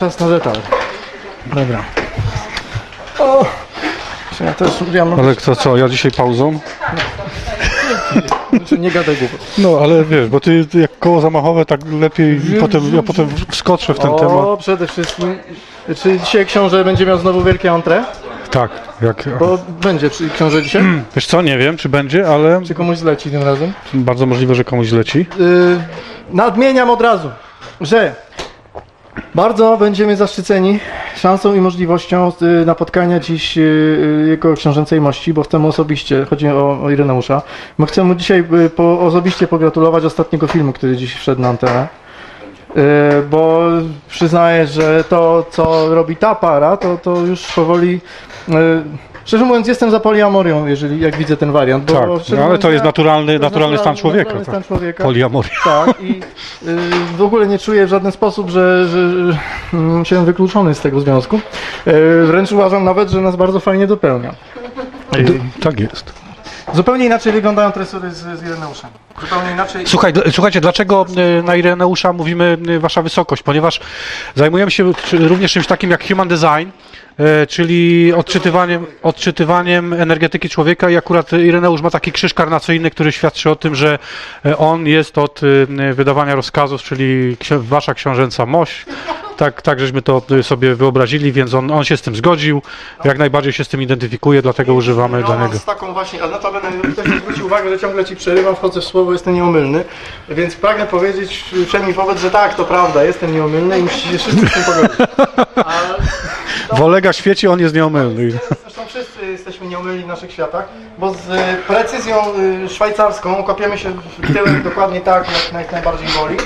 Czas na detal. Dobra. O! Czy Ja też ja mam... Ale kto co, ja dzisiaj pauzą? Znaczy, nie gadaj głupot. No ale wiesz, bo ty, ty jak koło zamachowe, tak lepiej i potem, ja potem wskoczę w ten o, temat. przede wszystkim. Czy dzisiaj książę będzie miał znowu wielkie entrée? Tak, jak... Bo będzie przy- książę dzisiaj? Wiesz co, nie wiem, czy będzie, ale Czy komuś zleci tym razem? bardzo możliwe, że komuś leci. Yy, nadmieniam od razu, że bardzo będziemy zaszczyceni szansą i możliwością yy, napotkania dziś yy, jego książęcej mości, bo chcemy osobiście, chodzi o, Ireneusza, my chcemy dzisiaj yy, po, osobiście pogratulować ostatniego filmu, który dziś wszedł na antenę. Bo przyznaję, że to, co robi ta para, to, to już powoli. Szczerze mówiąc, jestem za poliamorią, jeżeli jak widzę ten wariant. Bo Tak, no, ale mówiąc, to jest naturalny, to naturalny stan człowieka. naturalny Tak. stan człowieka. Poliamoria. Tak, i y, w ogóle nie czuję w żaden sposób, że, że, że mm, się wykluczony z tego związku. Y, wręcz uważam nawet, że nas bardzo fajnie dopełnia. Tak jest. Zupełnie inaczej wyglądają tresury z, z Ireneuszem. Zupełnie inaczej. Słuchaj, d- słuchajcie, dlaczego y, na Ireneusza mówimy y, Wasza Wysokość? Ponieważ zajmujemy się również czymś takim jak human design, y, czyli odczytywaniem, odczytywaniem energetyki człowieka i akurat Ireneusz ma taki krzyż karnacyjny, który świadczy o tym, że on jest od wydawania rozkazów, czyli ksi- Wasza książęca mość. Tak, tak żeśmy to y, sobie wyobrazili, więc on, on się z tym zgodził, jak najbardziej się z tym identyfikuje, dlatego używamy dla niego. z taką właśnie, a notabene ktoś mi zwrócił uwagę, że ciągle ci przerywam, wchodzę w słowo, jestem nieomylny, więc pragnę powiedzieć wszemi wobec, że tak, to prawda, jestem nieomylny i musicie się wszyscy z tym pogodzić. A, Wolega świeci, on jest nieomylny. Zresztą wszyscy jesteśmy nieomylni w naszych światach, bo z y, precyzją y, szwajcarską kopiemy się w tyłek dokładnie tak, jak naj, najbardziej boli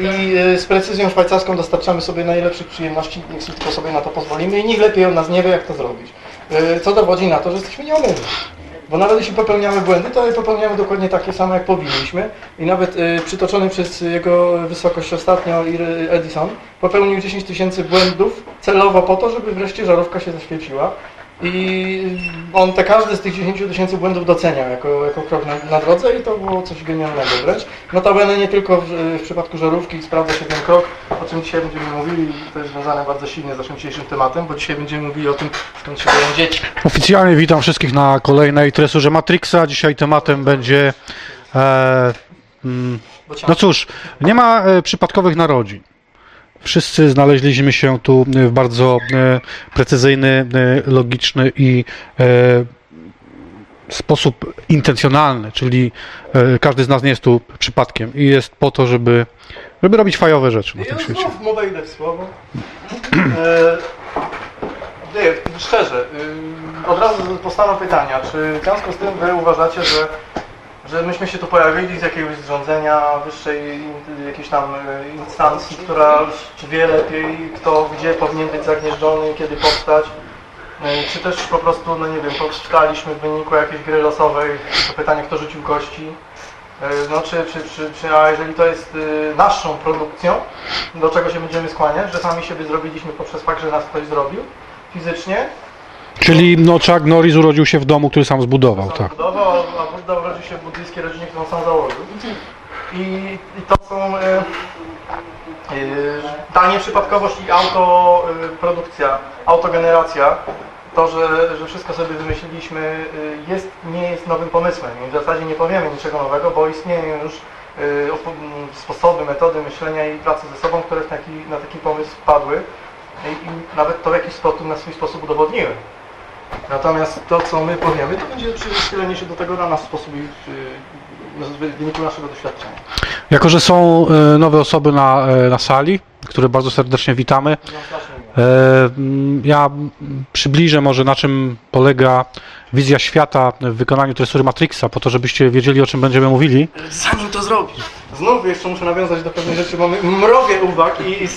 i z precyzją szwajcarską dostarczamy sobie najlepszych przyjemności, niech tylko sobie na to pozwolimy i nikt lepiej od nas nie wie, jak to zrobić. Y, Co dowodzi na to, że jesteśmy nieomylni. Bo nawet jeśli popełniamy błędy, to popełniamy dokładnie takie same, jak powinniśmy. I nawet y, przytoczony przez jego wysokość ostatnio Edison popełnił 10 tysięcy błędów celowo po to, żeby wreszcie żarówka się zaświeciła. I on te każdy z tych 10 tysięcy błędów doceniał jako, jako krok na, na drodze i to było coś genialnego wręcz. Notabene nie tylko w, w przypadku żarówki sprawdza się ten krok, o czym dzisiaj będziemy mówili i to jest związane bardzo silnie z naszym dzisiejszym tematem, bo dzisiaj będziemy mówili o tym, skąd się boją dzieci. Oficjalnie witam wszystkich na kolejnej tresurze Matrixa. Dzisiaj tematem będzie. E, mm, no cóż, nie ma e, przypadkowych narodzin. Wszyscy znaleźliśmy się tu e, w bardzo e, precyzyjny, e, logiczny i sposób intencjonalny, czyli każdy z nas nie jest tu przypadkiem i jest po to, żeby, żeby robić fajowe rzeczy na Ja tym świecie. znów idę w słowo. Nie, szczerze, y, od razu postawiam pytania, czy w związku z tym wy uważacie, że, że myśmy się tu pojawili z jakiegoś zrządzenia wyższej jakiejś tam y, instancji, która wie lepiej, kto gdzie powinien być zagnieżdżony, kiedy powstać? Y, Czy też po prostu, no nie wiem, powstaliśmy w wyniku jakiejś gry losowej, pytanie, kto rzucił kości? E, No czy, czy, czy, czy, a jeżeli to jest naszą produkcją, do czego się będziemy skłaniać, że sami siebie zrobiliśmy poprzez fakt, że nas ktoś zrobił fizycznie, Czyli no, Chuck Norris urodził się w domu, który sam zbudował, sam tak. budował, a Budda urodził się w buddyjskiej rodzinie, którą sam założył. I, i to są y, y, ta nieprzypadkowość i autoprodukcja, autogeneracja, to, że, że wszystko sobie wymyśliliśmy y, jest, nie jest nowym pomysłem i w zasadzie nie powiemy niczego nowego, bo istnieją już sposoby, metody myślenia i pracy ze sobą, które taki, na taki pomysł wpadły i, i nawet to w jakiś sposób na swój sposób udowodniły. Natomiast to, co my powiemy, to będzie przychylenie się do tego na nasz sposób i y, w wyniku naszego doświadczenia. Jako, że są e, nowe osoby na, e, na sali, które bardzo serdecznie witamy, mm, ja przybliżę może na czym polega wizja świata w wykonaniu tresury Matrixa, po to, żebyście wiedzieli, o czym będziemy mówili. Zanim to zrobisz. Znów jeszcze muszę nawiązać do pewnej rzeczy, mamy mrowie uwag i,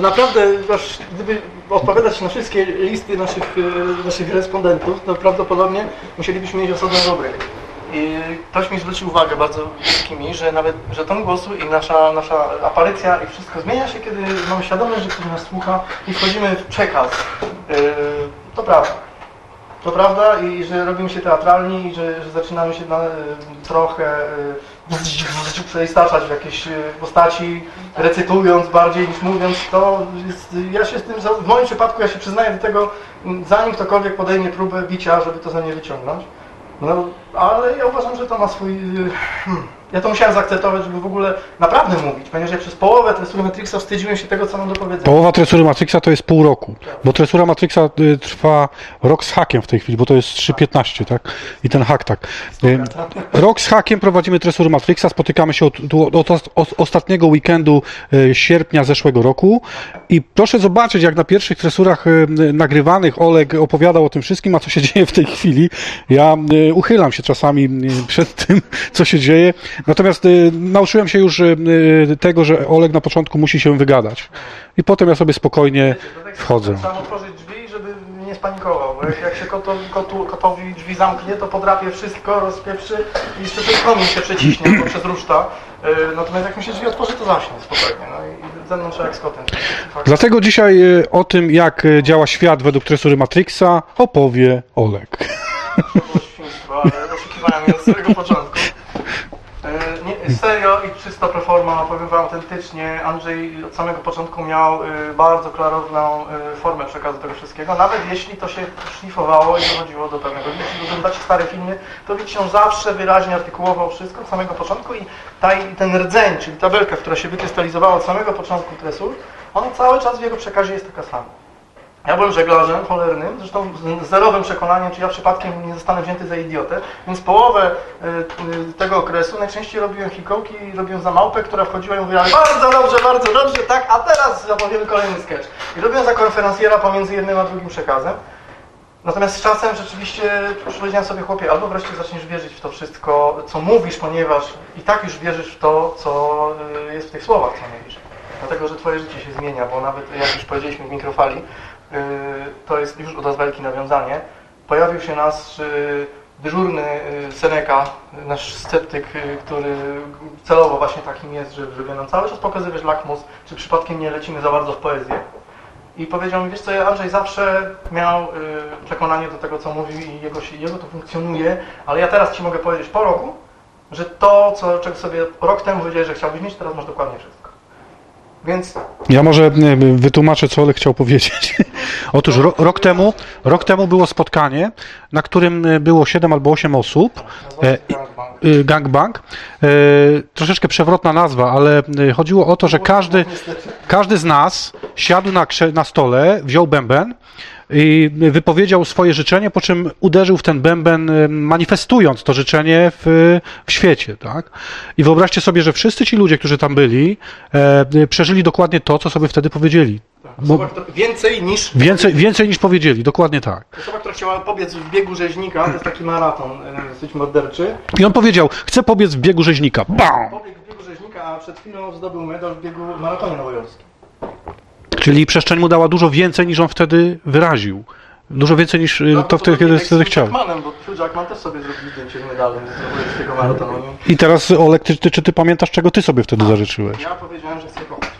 naprawdę aż gdyby odpowiadać na wszystkie listy naszych, e, naszych respondentów, to prawdopodobnie musielibyśmy mieć osobną rubrykę. I ktoś mi zwrócił uwagę bardzo wszystkimi, że nawet, że ton głosu i nasza, nasza aparycja i wszystko zmienia się, kiedy mamy świadomość, że ktoś nas słucha i wchodzimy w przekaz. Yy, to prawda. To prawda i że robimy się teatralni i że, że zaczynamy się na, y, trochę y, przeistaczać w jakieś e, postaci, recytując bardziej niż mówiąc, to jest, ja się z tym, w moim przypadku ja się przyznaję do tego, zanim ktokolwiek podejmie próbę bicia, żeby to ze mnie wyciągnąć. No, ale ja uważam, że to ma swój... hmm, Ja to musiałem zaakceptować, żeby w ogóle naprawdę mówić, ponieważ ja przez połowę tresury Matrixa wstydziłem się tego, co mam do powiedzenia. Połowa tresury Matrixa to jest pół roku, bo tresura Matrixa y, trwa rok z hakiem w tej chwili, bo to jest 3.15, tak? I ten hak, tak. Y, Rok z hakiem prowadzimy tresury Matrixa, spotykamy się od, od ostatniego weekendu y, sierpnia zeszłego roku i proszę zobaczyć, jak na pierwszych tresurach y, nagrywanych Oleg opowiadał o tym wszystkim, a co się dzieje w tej chwili. Ja y, uchylam się czasami y, przed tym, co się dzieje. Natomiast y, nauczyłem się już y, y, tego, że Oleg na początku musi się wygadać. I potem ja sobie spokojnie wchodzę. Trzeba otworzyć drzwi, żeby nie spanikował, bo jak, jak się koto, kotu, kotowi drzwi zamknie, to podrapie wszystko, rozpieprzy i jeszcze przez komin się przeciśnie, bo przez ruszta. Yy, Natomiast jak mi się drzwi otworzy, to zaśnie spokojnie. No i ze mną jak z kotem. Fakt. Dlatego dzisiaj y, o tym, jak y, działa świat według tresury Matrixa, opowie Oleg. To było świństwo, ale oszukiwałem od samego początku. Serio i czysto pro forma, powiem wam autentycznie, Andrzej od samego początku miał y, bardzo klarowną y, formę przekazu tego wszystkiego, nawet jeśli to się szlifowało i dochodziło do pewnego. Jeśli oglądacie stare filmy, to widzicie, on zawsze wyraźnie artykułował wszystko od samego początku i ta, ten rdzeń, czyli tabelka, która się wykrystalizowała od samego początku tresur, ona cały czas w jego przekazie jest taka sama. Ja byłem żeglarzem cholernym, zresztą z zerowym przekonaniem, czy ja przypadkiem nie zostanę wzięty za idiotę, więc połowę y, y, tego okresu najczęściej robiłem hikołki robiłem za małpę, która wchodziła i mówiła bardzo dobrze, bardzo dobrze, tak, a teraz zapowiemy kolejny sketch. I robiłem za konferencjera pomiędzy jednym a drugim przekazem. Natomiast z czasem rzeczywiście powiedziałem sobie, chłopie, albo wreszcie zaczniesz wierzyć w to wszystko, co mówisz, ponieważ i tak już wierzysz w to, co y, jest w tych słowach, co mówisz. Dlatego, że twoje życie się zmienia, bo nawet jak już powiedzieliśmy w mikrofali, to jest już od razu wielkie nawiązanie. Pojawił się nasz y, dyżurny y, Seneca, nasz sceptyk, y, który celowo właśnie takim jest, żeby, żeby nam cały czas pokazywać lakmus, czy przypadkiem nie lecimy za bardzo w poezję. I powiedział mi, wiesz co, Andrzej zawsze miał y, przekonanie do tego, co mówił i jego, jego to funkcjonuje, ale ja teraz Ci mogę powiedzieć po roku, że to, co, czego sobie rok temu powiedziałeś, że chciałbyś mieć, teraz masz dokładnie wszystko. Więc Ja może wytłumaczę, co Oleg chciał powiedzieć. Otóż ro, rok, temu, rok temu było spotkanie, na którym y, było 7 albo 8 osób. nazywa E, Gangbang. Gangbang. E, Troszeczkę przewrotna nazwa, ale chodziło o to, że każdy, każdy z nas siadł na, na stole, wziął bęben i wypowiedział swoje życzenie, po czym uderzył w ten bęben, y, manifestując to życzenie w, w świecie. Tak? I wyobraźcie sobie, że wszyscy ci ludzie, którzy tam byli, e, y, przeżyli dokładnie to, co sobie wtedy powiedzieli. Bo Osoba, więcej niż więcej, więcej niż powiedzieli, dokładnie tak. osoba, która chciała pobiec w biegu rzeźnika, to jest taki maraton e, dosyć morderczy. I on powiedział, chcę pobiec w biegu rzeźnika. Bam! Pobiegł w biegu rzeźnika, a przed chwilą zdobył medal w biegu maratonie nowojorskim. Czyli przestrzeń mu dała dużo więcej, niż on wtedy wyraził. Dużo więcej niż y, to wtedy, kiedy wtedy chciał. Jackmanem, bo Hugh Jackman też sobie zrobił zdjęcie z medalem z nowojorskiego maratonu. I teraz, Olek, ty, ty, czy ty pamiętasz, czego ty sobie wtedy zażyczyłeś? Ja powiedziałem, że chcę kochać.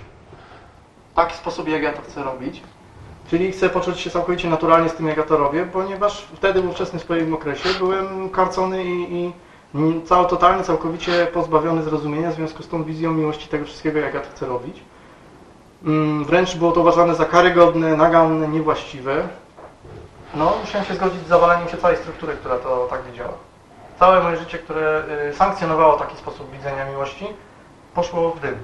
W taki sposób, jak ja to chcę robić. Czyli chcę poczuć się całkowicie naturalnie z tym, jak ja to robię, ponieważ wtedy, w ówczesnym swoim okresie, byłem karcony i, i cało, totalnie, całkowicie pozbawiony zrozumienia w związku z tą wizją miłości tego wszystkiego, jak ja to chcę robić. Mm, Wręcz było to uważane za karygodne, naganne, niewłaściwe. No, musiałem się zgodzić z zawaleniem się całej struktury, która to tak widziała. Całe moje życie, które y, sankcjonowało taki sposób widzenia miłości, poszło w dym.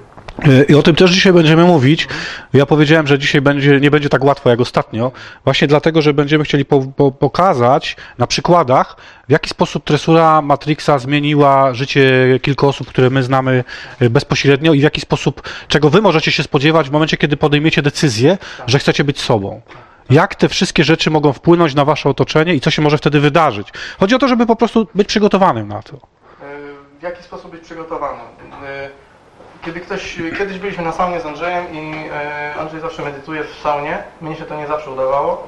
Y, I o tym też dzisiaj będziemy mówić. Ja powiedziałem, że dzisiaj będzie, nie będzie tak łatwo jak ostatnio, właśnie dlatego, że będziemy chcieli po, po, pokazać na przykładach, w jaki sposób tresura Matrixa zmieniła życie kilku osób, które my znamy y, bezpośrednio i w jaki sposób, czego wy możecie się spodziewać w momencie, kiedy podejmiecie decyzję, że chcecie być sobą. Jak te wszystkie rzeczy mogą wpłynąć na wasze otoczenie i co się może wtedy wydarzyć. Chodzi o to, żeby po prostu być przygotowanym na to. E, w jaki sposób być przygotowany. E, Kiedy ktoś, kiedyś byliśmy na saunie z Andrzejem i e, Andrzej zawsze medytuje w saunie, mnie się to nie zawsze udawało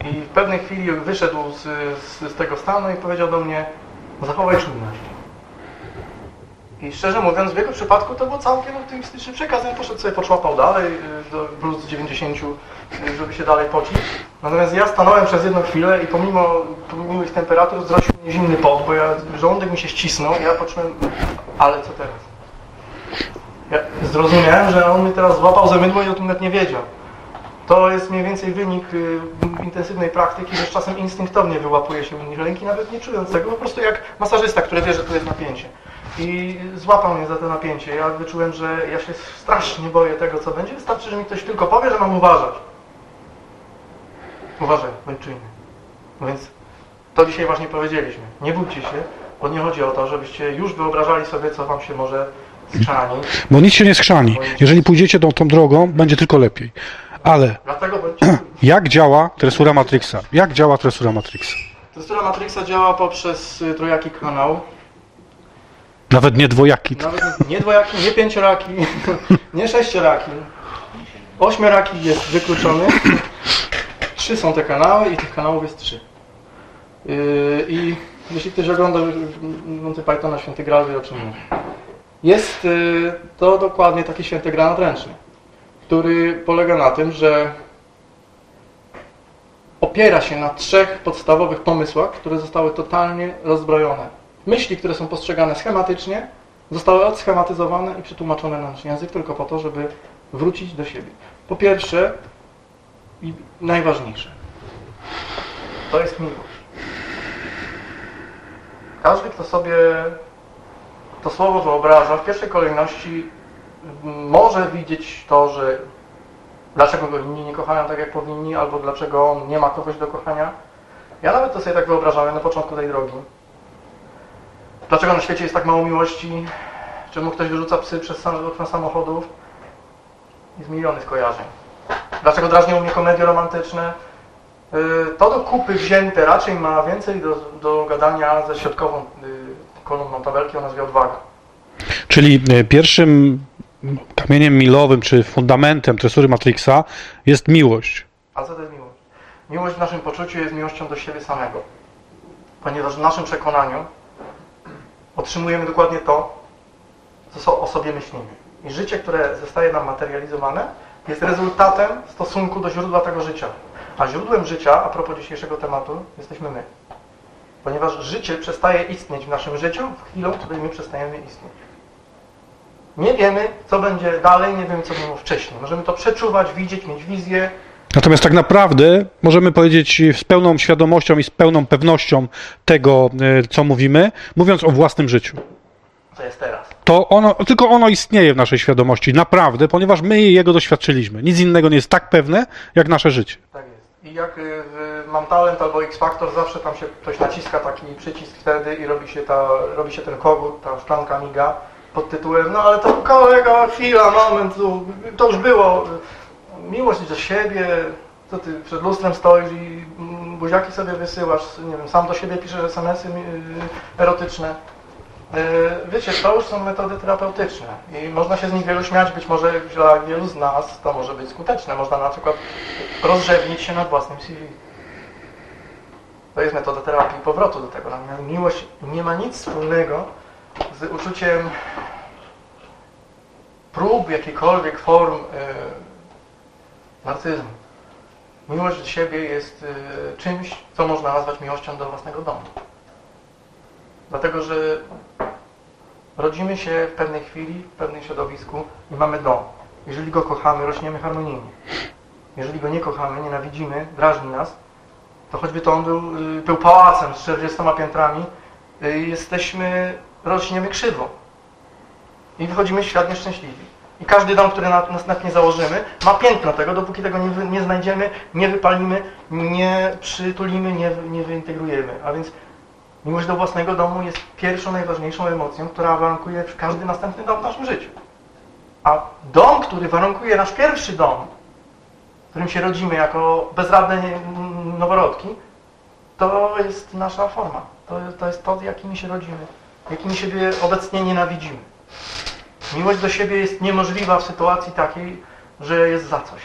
i w pewnej chwili wyszedł z, z, z tego stanu i powiedział do mnie zachowaj czujność. I szczerze mówiąc, w jego przypadku to był całkiem optymistyczny przekaz. On poszedł sobie, poczłapał dalej y, do plus 90, y, żeby się dalej pocić. Natomiast ja stanąłem przez jedną chwilę i pomimo, ich temperatur zwrócił mnie zimny pot, bo ja, żołądek mi się ścisnął. Ja poczułem Ale co teraz? Ja zrozumiałem, że on mnie teraz złapał za mydło i o tym nawet nie wiedział. To jest mniej więcej wynik y, intensywnej praktyki, że czasem instynktownie wyłapuje się u nich ręki, nawet nie czując tego, po prostu jak masażysta, który wie, że tu jest napięcie. I złapał mnie za to napięcie. Ja wyczułem, że ja się strasznie boję tego, co będzie. Wystarczy, że mi ktoś tylko powie, że mam uważać. Uważaj, bądź czujny. No więc to dzisiaj właśnie powiedzieliśmy. Nie bójcie się, bo nie chodzi o to, żebyście już wyobrażali sobie, co wam się może Bo nic się nie skrzani. Jeżeli pójdziecie tą, tą drogą, będzie tylko lepiej. Ale Dlatego bądźcie czujni. jak działa tresura Matrixa? Jak działa tresura Matrixa? Tekstura Matrixa działa poprzez y, trójaki kanał. Nawet nie dwojaki. Nawet nie dwojaki, nie pięcioraki, nie sześcioraki. Ośmioraki jest wykluczony. Trzy są te kanały i tych kanałów jest trzy. Yy, I jeśli ktoś ogląda Monty Pythona Święty Graal, wie o czym mówię. Jest yy, to dokładnie taki święty granat ręczny, który polega na tym, że opiera się na trzech podstawowych pomysłach, które zostały totalnie rozbrojone. Myśli, które są postrzegane schematycznie, zostały odschematyzowane i przetłumaczone na nasz język tylko po to, żeby wrócić do siebie. Po pierwsze i najważniejsze, to jest miłość. Każdy, kto sobie to słowo wyobraża, w pierwszej kolejności może widzieć to, że dlaczego go inni nie kochają tak, jak powinni, albo dlaczego on nie ma kogoś do kochania. Ja nawet to sobie tak wyobrażałem na początku tej drogi. Dlaczego na świecie jest tak mało miłości? Czemu ktoś wyrzuca psy przez okna samochodów? Jest miliony skojarzeń. Dlaczego drażnią mnie komedie romantyczne? Yy, To do kupy wzięte raczej ma więcej do, do gadania ze środkową yy, kolumną tabelki o nazwie odwaga. Czyli e, pierwszym kamieniem milowym, czy fundamentem tresury Matrixa jest miłość. A co to jest miłość? Miłość w naszym poczuciu jest miłością do siebie samego. Ponieważ w naszym przekonaniu otrzymujemy dokładnie to, co o sobie myślimy. I życie, które zostaje nam materializowane, jest rezultatem stosunku do źródła tego życia. A źródłem życia, a propos dzisiejszego tematu, jesteśmy my. Ponieważ życie przestaje istnieć w naszym życiu w chwilę, której my przestajemy istnieć. Nie wiemy, co będzie dalej, nie wiemy, co było wcześniej. Możemy to przeczuwać, widzieć, mieć wizję, Natomiast tak naprawdę możemy powiedzieć z pełną świadomością i z pełną pewnością tego, e, co mówimy, mówiąc o własnym życiu. co jest teraz. To ono, tylko ono istnieje w naszej świadomości, naprawdę, ponieważ my jego doświadczyliśmy. Nic innego nie jest tak pewne, jak nasze życie. Tak. I jak y, w Mam Talent albo X Factor, zawsze tam się ktoś naciska taki przycisk wtedy i robi się, ta, robi się ten kogut, ta szklanka miga pod tytułem no ale to kolega, chwila, moment, to, to już było. Miłość do siebie, co ty przed lustrem stoisz i mm, buziaki sobie wysyłasz, nie wiem, sam do siebie piszesz SMS-y y, erotyczne. Y, Wiecie, to już są metody terapeutyczne i można się z nich wielu śmiać, być może dla wielu z nas to może być skuteczne. Można na przykład rozrzewnić się nad własnym CV. To jest metoda terapii powrotu do tego. Miłość nie ma nic wspólnego z uczuciem prób jakichkolwiek form y, narcyzmu. Miłość do siebie jest y, czymś, co można nazwać miłością do własnego domu. Dlatego, że rodzimy się w pewnej chwili, w pewnym środowisku i mamy dom. Jeżeli go kochamy, rośniemy harmonijnie. Jeżeli go nie kochamy, nienawidzimy, drażni nas, to choćby to on był, y, był pałacem z 40 piętrami, y, jesteśmy, rośniemy krzywo. I wychodzimy w świat nieszczęśliwi. I każdy dom, który na- następnie założymy, ma piętno tego, dopóki tego nie, nie znajdziemy, nie wypalimy, nie przytulimy, nie, nie wyintegrujemy. A więc miłość do własnego domu jest pierwszą, najważniejszą emocją, która warunkuje każdy następny dom w naszym życiu. A dom, który warunkuje nasz pierwszy dom, w którym się rodzimy jako bezradne noworodki, to jest nasza forma. To, to jest to, jakimi się rodzimy, jakimi siebie obecnie nienawidzimy. Miłość do siebie jest niemożliwa w sytuacji takiej, że jest za coś.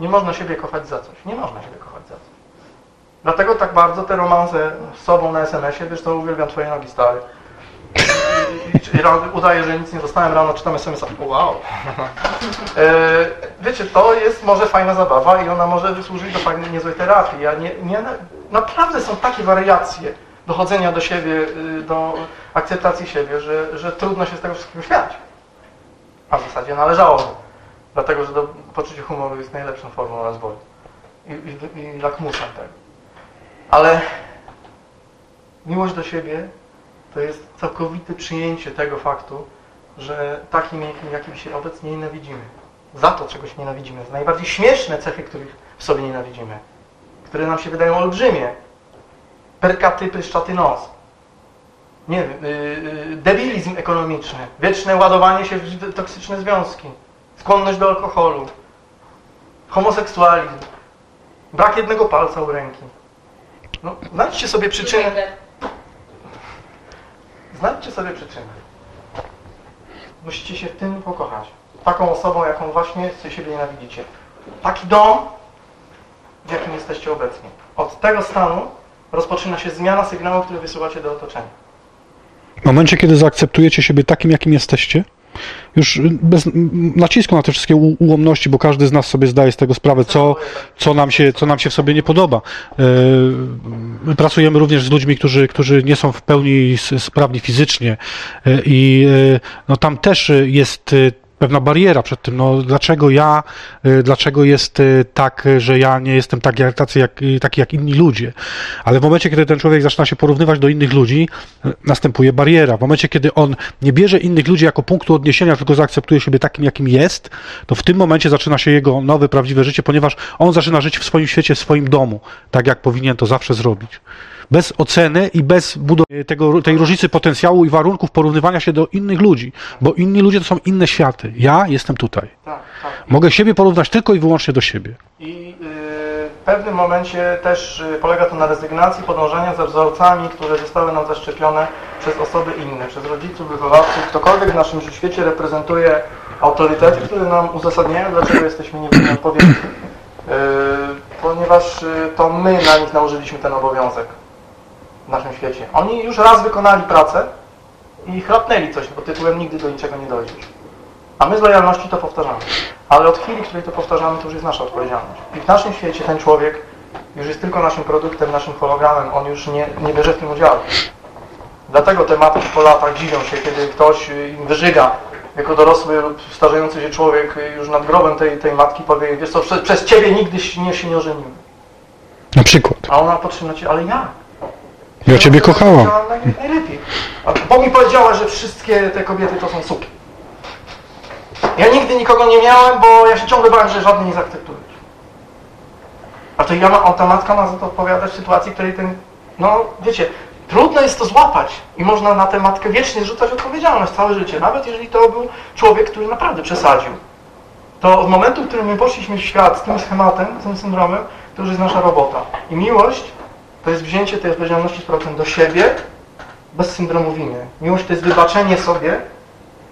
Nie można siebie kochać za coś. Nie można siebie kochać za coś. Dlatego tak bardzo te romanse z sobą na SMS-ie, wiesz, to uwielbiam twoje nogi stary. I, i, i udaję, że nic nie dostałem, rano czytam SMS-a. Wow. E, wiecie, to jest może fajna zabawa i ona może służyć do fajnej, niezłej terapii. Ja nie, nie, naprawdę są takie wariacje dochodzenia do siebie, y, do akceptacji siebie, że, że trudno się z tego wszystkiego śmiać. A w zasadzie należałoby. Dlatego, że do, poczucie humoru jest najlepszą formą rozwoju i, i, i lakmusem tego. Ale miłość do siebie to jest całkowite przyjęcie tego faktu, że takim, jakim, się obecnie nienawidzimy. Za to czegoś nienawidzimy. Za najbardziej śmieszne cechy, których w sobie nienawidzimy. Które nam się wydają olbrzymie. Perkaty, pryszczaty nos. Nie wiem, yy, debilizm ekonomiczny. Wieczne ładowanie się w toksyczne związki. Skłonność do alkoholu. Homoseksualizm. Brak jednego palca u ręki. No, znajdźcie sobie przyczynę. Znajdźcie sobie przyczynę. Musicie się w tym pokochać. Taką osobą, jaką właśnie siebie nienawidzicie. Taki dom, w jakim jesteście obecni. Od tego stanu rozpoczyna się zmiana sygnału, który wysyłacie do otoczenia. W momencie, kiedy zaakceptujecie siebie takim, jakim jesteście, już bez nacisku na te wszystkie ułomności, bo każdy z nas sobie zdaje z tego sprawę, co, co, nam, się, co nam się w sobie nie podoba. E, My pracujemy również z ludźmi, którzy, którzy nie są w pełni sprawni fizycznie e, i e, no, tam też jest pewna bariera przed tym, no dlaczego ja, e, dlaczego jest e, tak, że ja nie jestem tak, jak, tacy jak, taki jak inni ludzie. Ale w momencie, kiedy ten człowiek zaczyna się porównywać do innych ludzi, następuje bariera. W momencie, kiedy on nie bierze innych ludzi jako punktu odniesienia, tylko zaakceptuje siebie takim, jakim jest, to w tym momencie zaczyna się jego nowe, prawdziwe życie, ponieważ on zaczyna żyć w swoim świecie, w swoim domu, tak jak powinien to zawsze zrobić. Bez oceny i bez budowy tego, tej różnicy potencjału i warunków porównywania się do innych ludzi, bo inni ludzie to są inne światy. Ja jestem tutaj. Tak, tak. Mogę siebie porównać tylko i wyłącznie do siebie. I yy, w pewnym momencie też yy, polega to na rezygnacji podążania za wzorcami, które zostały nam zaszczepione przez osoby inne, przez rodziców, wychowawców. Ktokolwiek w naszym świecie reprezentuje autorytety, które nam uzasadniają, dlaczego jesteśmy niewinni odpowiedni. Yy, ponieważ yy, to my na nich nałożyliśmy ten obowiązek w naszym świecie. Oni już raz wykonali pracę i chrapnęli coś, pod tytułem nigdy do niczego nie dojdziesz. A my z lojalności to powtarzamy. Ale od chwili, w której to powtarzamy, to już jest nasza odpowiedzialność. I w naszym świecie ten człowiek już jest tylko naszym produktem, naszym hologramem. On już nie, nie bierze w tym udziału. Dlatego te matki po latach dziwią się, kiedy ktoś im wyżyga jako dorosły lub starzejący się człowiek już nad grobem tej, tej matki powie, wiesz co, przez, przez Ciebie nigdy się nie, się nie ożeniłem. Na przykład. A ona patrzy na Ciebie, ale ja. Ja ciebie kochałam. Najlepiej. Bo mi powiedziała, że wszystkie te kobiety to są suki. Ja nigdy nikogo nie miałem, bo ja się ciągle bałem, że żadnej nie zaakceptujesz. A to ja ma, ta matka ma za to odpowiadać w sytuacji, w której ten, no wiecie, trudno jest to złapać i można na tę matkę wiecznie zrzucać odpowiedzialność całe życie, nawet jeżeli to był człowiek, który naprawdę przesadził. To od momentu, w którym my poszliśmy w świat z tym schematem, z tym syndromem, to już jest nasza robota. I miłość to jest wzięcie tej odpowiedzialności z powrotem do siebie, bez syndromu winy. Miłość to jest wybaczenie sobie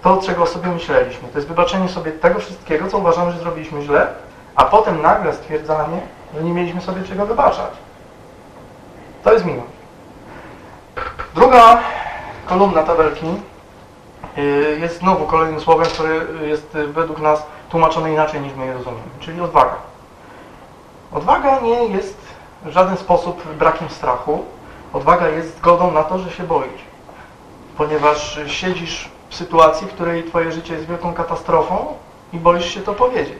to, czego o sobie myśleliśmy. To jest wybaczenie sobie tego wszystkiego, co uważamy, że zrobiliśmy źle, a potem nagle stwierdzanie, że nie mieliśmy sobie czego wybaczać. To jest miłość. Druga kolumna tabelki y, jest znowu kolejnym słowem, które jest y, według nas tłumaczone inaczej niż my je rozumiemy, czyli odwaga. Odwaga nie jest w żaden sposób brakiem strachu. Odwaga jest zgodą na to, że się boisz. Ponieważ siedzisz w sytuacji, w której twoje życie jest wielką katastrofą i boisz się to powiedzieć.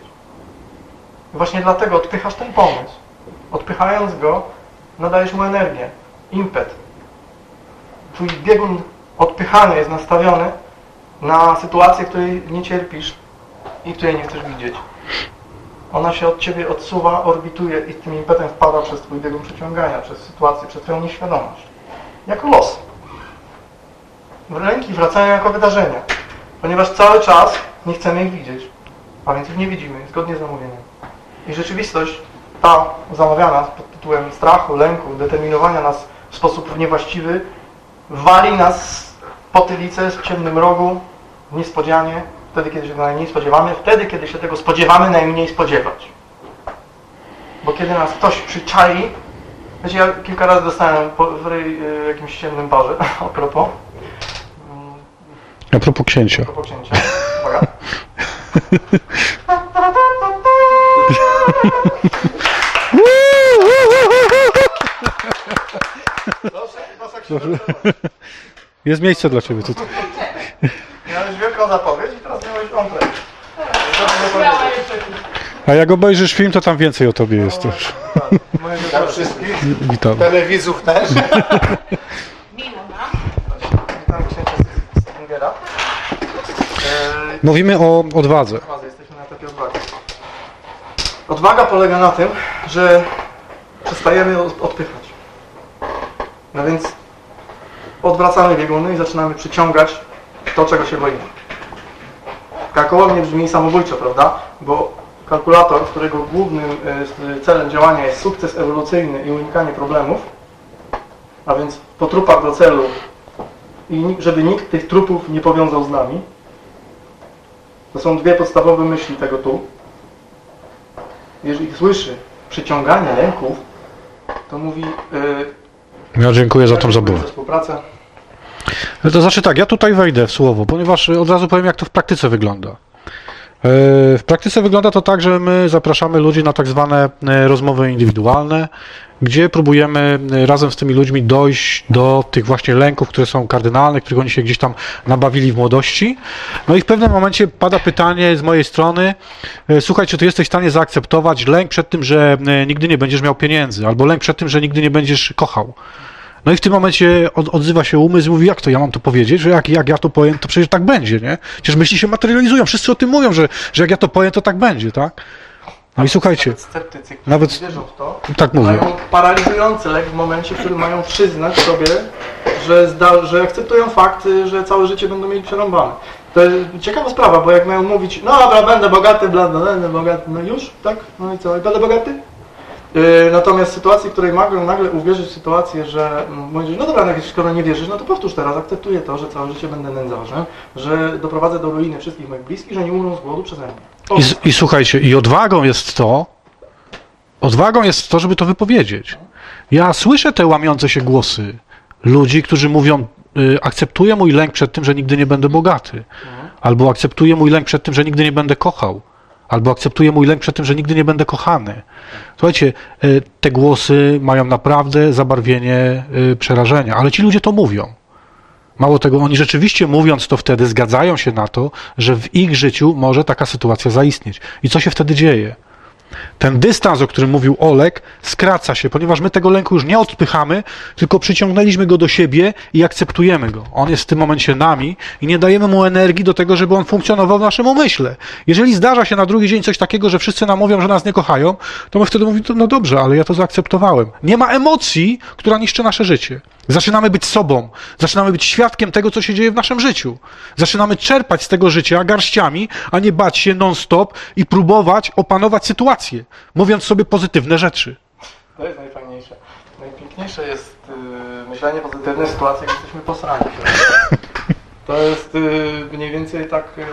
Właśnie dlatego odpychasz ten pomysł. Odpychając go, nadajesz mu energię, impet. Twój biegun odpychany jest nastawiony na sytuację, której nie cierpisz i której nie chcesz widzieć. Ona się od Ciebie odsuwa, orbituje i tym impetem wpada przez Twój biegun przyciągania, przez sytuację, przez Twoją nieświadomość. Jako los. Ręki wracają jako wydarzenia. Ponieważ cały czas nie chcemy ich widzieć. A więc ich nie widzimy, zgodnie z zamówieniem. I rzeczywistość, ta zamawiana pod tytułem strachu, lęku, determinowania nas w sposób niewłaściwy, wali nas po tylicę w ciemnym rogu, niespodzianie, wtedy, kiedy się najmniej spodziewamy, wtedy, kiedy się tego spodziewamy, najmniej spodziewać. Bo kiedy nas ktoś przyczai, wiecie, ja kilka razy dostałem po, w y, jakimś ciemnym barze, a propos, A propos księcia. a propos księcia, uwaga. Jest miejsce dla ciebie tutaj. Miałeś wielką zapowiedź i teraz miałeś ompleć. A jak obejrzysz film, to tam więcej o tobie jest też. Witam wszystkich. Witam. Telewizów też. Witam księcia Stingera. Mówimy o odwadze. Jesteśmy na etapie odwagi. Odwaga polega na tym, że przestajemy od- odpychać. No więc odwracamy bieguny i zaczynamy przyciągać to, czego się boimy. Karkołomnie brzmi samobójczo, prawda? Bo kalkulator, którego głównym e, celem działania jest sukces ewolucyjny i unikanie problemów, a więc po trupach do celu i żeby nikt tych trupów nie powiązał z nami, to są dwie podstawowe myśli tego tu. Jeżeli słyszy przyciąganie lęków, to mówi yy, Ja dziękuję za tą zabawę. za współpracę. To znaczy tak, ja tutaj wejdę w słowo, ponieważ od razu powiem, jak to w praktyce wygląda. E, W praktyce wygląda to tak, że my zapraszamy ludzi na tak zwane e, rozmowy indywidualne, gdzie próbujemy e, razem z tymi ludźmi dojść do tych właśnie lęków, które są kardynalne, których oni się gdzieś tam nabawili w młodości. No i w pewnym momencie pada pytanie z mojej strony, słuchaj, czy ty jesteś w stanie zaakceptować lęk przed tym, że nigdy nie będziesz miał pieniędzy, albo lęk przed tym, że nigdy nie będziesz kochał. No i w tym momencie od, odzywa się umysł mówi, jak to ja mam to powiedzieć, że jak, jak ja to powiem, to przecież tak będzie, nie? Przecież myśli się materializują, wszyscy o tym mówią, że, że jak ja to powiem, to tak będzie, tak? No i słuchajcie, Nawet sceptycy, Nawet- wierzą w to, tak mówię. mają paraliżujący lek w momencie, w którym mają przyznać sobie, że, zda, że akceptują fakt, że całe życie będą mieli przerąbane. To jest ciekawa sprawa, bo jak mają mówić, no dobra, będę bogaty, bla, bla, będę bogaty, no już, tak? No i co, będę bogaty? Yy, Natomiast w sytuacji, w której mogą nagle uwierzyć w sytuację, że mm, mówisz, no dobra, jak skoro nie wierzysz, no to powtórz teraz, akceptuję to, że całe życie będę nędzarzem, że doprowadzę do ruiny wszystkich moich bliskich, że nie umrą z głodu przeze mnie. I, I słuchajcie, i odwagą jest to, odwagą jest to, żeby to wypowiedzieć. Ja słyszę te łamiące się głosy ludzi, którzy mówią, y, akceptuję mój lęk przed tym, że nigdy nie będę bogaty, albo akceptuję mój lęk przed tym, że nigdy nie będę kochał, albo akceptuję mój lęk przed tym, że nigdy nie będę kochany. Słuchajcie, y, te głosy mają naprawdę zabarwienie y, przerażenia, ale ci ludzie to mówią. Mało tego, oni rzeczywiście mówiąc to wtedy zgadzają się na to, że w ich życiu może taka sytuacja zaistnieć. I co się wtedy dzieje? Ten dystans, o którym mówił Olek, skraca się, ponieważ my tego lęku już nie odpychamy, tylko przyciągnęliśmy go do siebie i akceptujemy go. On jest w tym momencie nami i nie dajemy mu energii do tego, żeby on funkcjonował w naszym umyśle. Jeżeli zdarza się na drugi dzień coś takiego, że wszyscy nam mówią, że nas nie kochają, to my wtedy mówimy, no dobrze, ale ja to zaakceptowałem. Nie ma emocji, która niszczy nasze życie. Zaczynamy być sobą, zaczynamy być świadkiem tego, co się dzieje w naszym życiu. Zaczynamy czerpać z tego życia garściami, a nie bać się non-stop i próbować opanować sytuację, mówiąc sobie pozytywne rzeczy. To jest najfajniejsze. Najpiękniejsze jest yy, myślenie pozytywne w sytuacji, jak jesteśmy posrani. To jest yy, mniej więcej tak yy,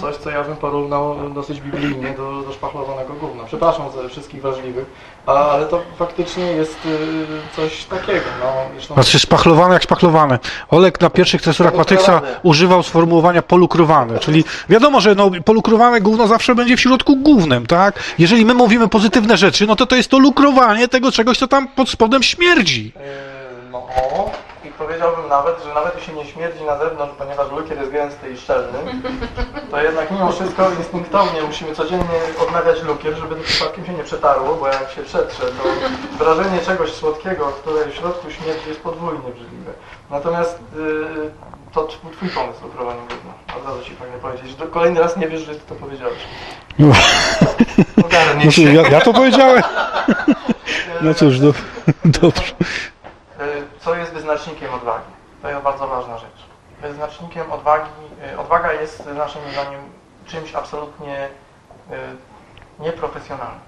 coś, co ja bym porównał dosyć biblijnie do, do szpachlowanego gówna. Przepraszam za wszystkich wrażliwych, ale to faktycznie jest yy, coś takiego. No, zresztą Znaczy szpachlowane jak szpachlowane. Olek na pierwszych tresurach Matyxa używał sformułowania polukrowane, czyli wiadomo, że no, polukrowane gówno zawsze będzie w środku głównym, tak? Jeżeli my mówimy pozytywne rzeczy, no to to jest to lukrowanie tego czegoś, co tam pod spodem śmierdzi. No powiedziałbym nawet, że nawet jeśli nie śmierdzi na zewnątrz, ponieważ lukier jest gęsty i szczelny, to jednak mimo wszystko instynktownie musimy codziennie odnawiać lukier, żeby przypadkiem się nie przetarło, bo jak się przetrze, to wrażenie czegoś słodkiego, które w środku śmierdzi jest podwójnie brzydliwe. Natomiast yy, to twój, twój pomysł lukrowanie gówna. Od razu ci pragnę powiedzieć. że Kolejny raz nie wiesz, że ty to powiedziałeś. No, Ogarnij się. ja, ja to powiedziałem. No cóż, do, dobrze. Co jest wyznacznikiem odwagi. To jest bardzo ważna rzecz. Wyznacznikiem odwagi, y, odwaga jest naszym zdaniem czymś absolutnie y, nieprofesjonalnym.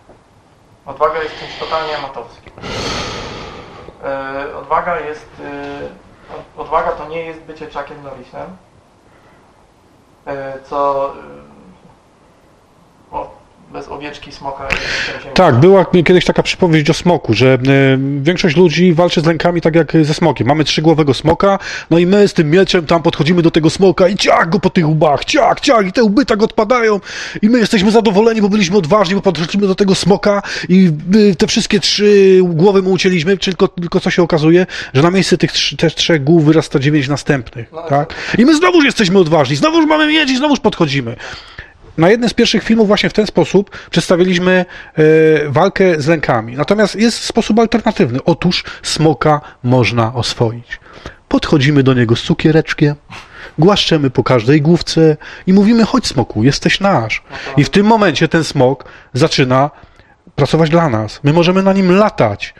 Odwaga jest czymś totalnie amatorskim. Y, Odwaga jest, od- odwaga to nie jest bycie Chuckiem Norrisem, co bez owieczki, smoka. i Tak, była kiedyś taka przypowieść o smoku, że e, większość ludzi walczy z lękami tak jak ze smokiem. Mamy trzygłowego smoka, no i my z tym mieczem tam podchodzimy do tego smoka i ciach go po tych łbach, ciach, ciach i te łby tak odpadają i my jesteśmy zadowoleni, bo byliśmy odważni, bo podchodzimy do tego smoka i y, te wszystkie trzy głowy mu ucięliśmy, tylko, tylko co się okazuje, że na miejsce tych trz- też trzech głów wyrasta dziewięć następnych, No, tak? I my znowuż jesteśmy odważni, znowuż mamy mieć i znowuż podchodzimy. Na jednym z pierwszych filmów właśnie w ten sposób przedstawiliśmy e, walkę z lękami. Natomiast jest sposób alternatywny. Otóż smoka można oswoić. Podchodzimy do niego z cukiereczkiem, głaszczemy po każdej główce i mówimy, chodź smoku, jesteś nasz. I w tym momencie ten smok zaczyna pracować dla nas. My możemy na nim latać.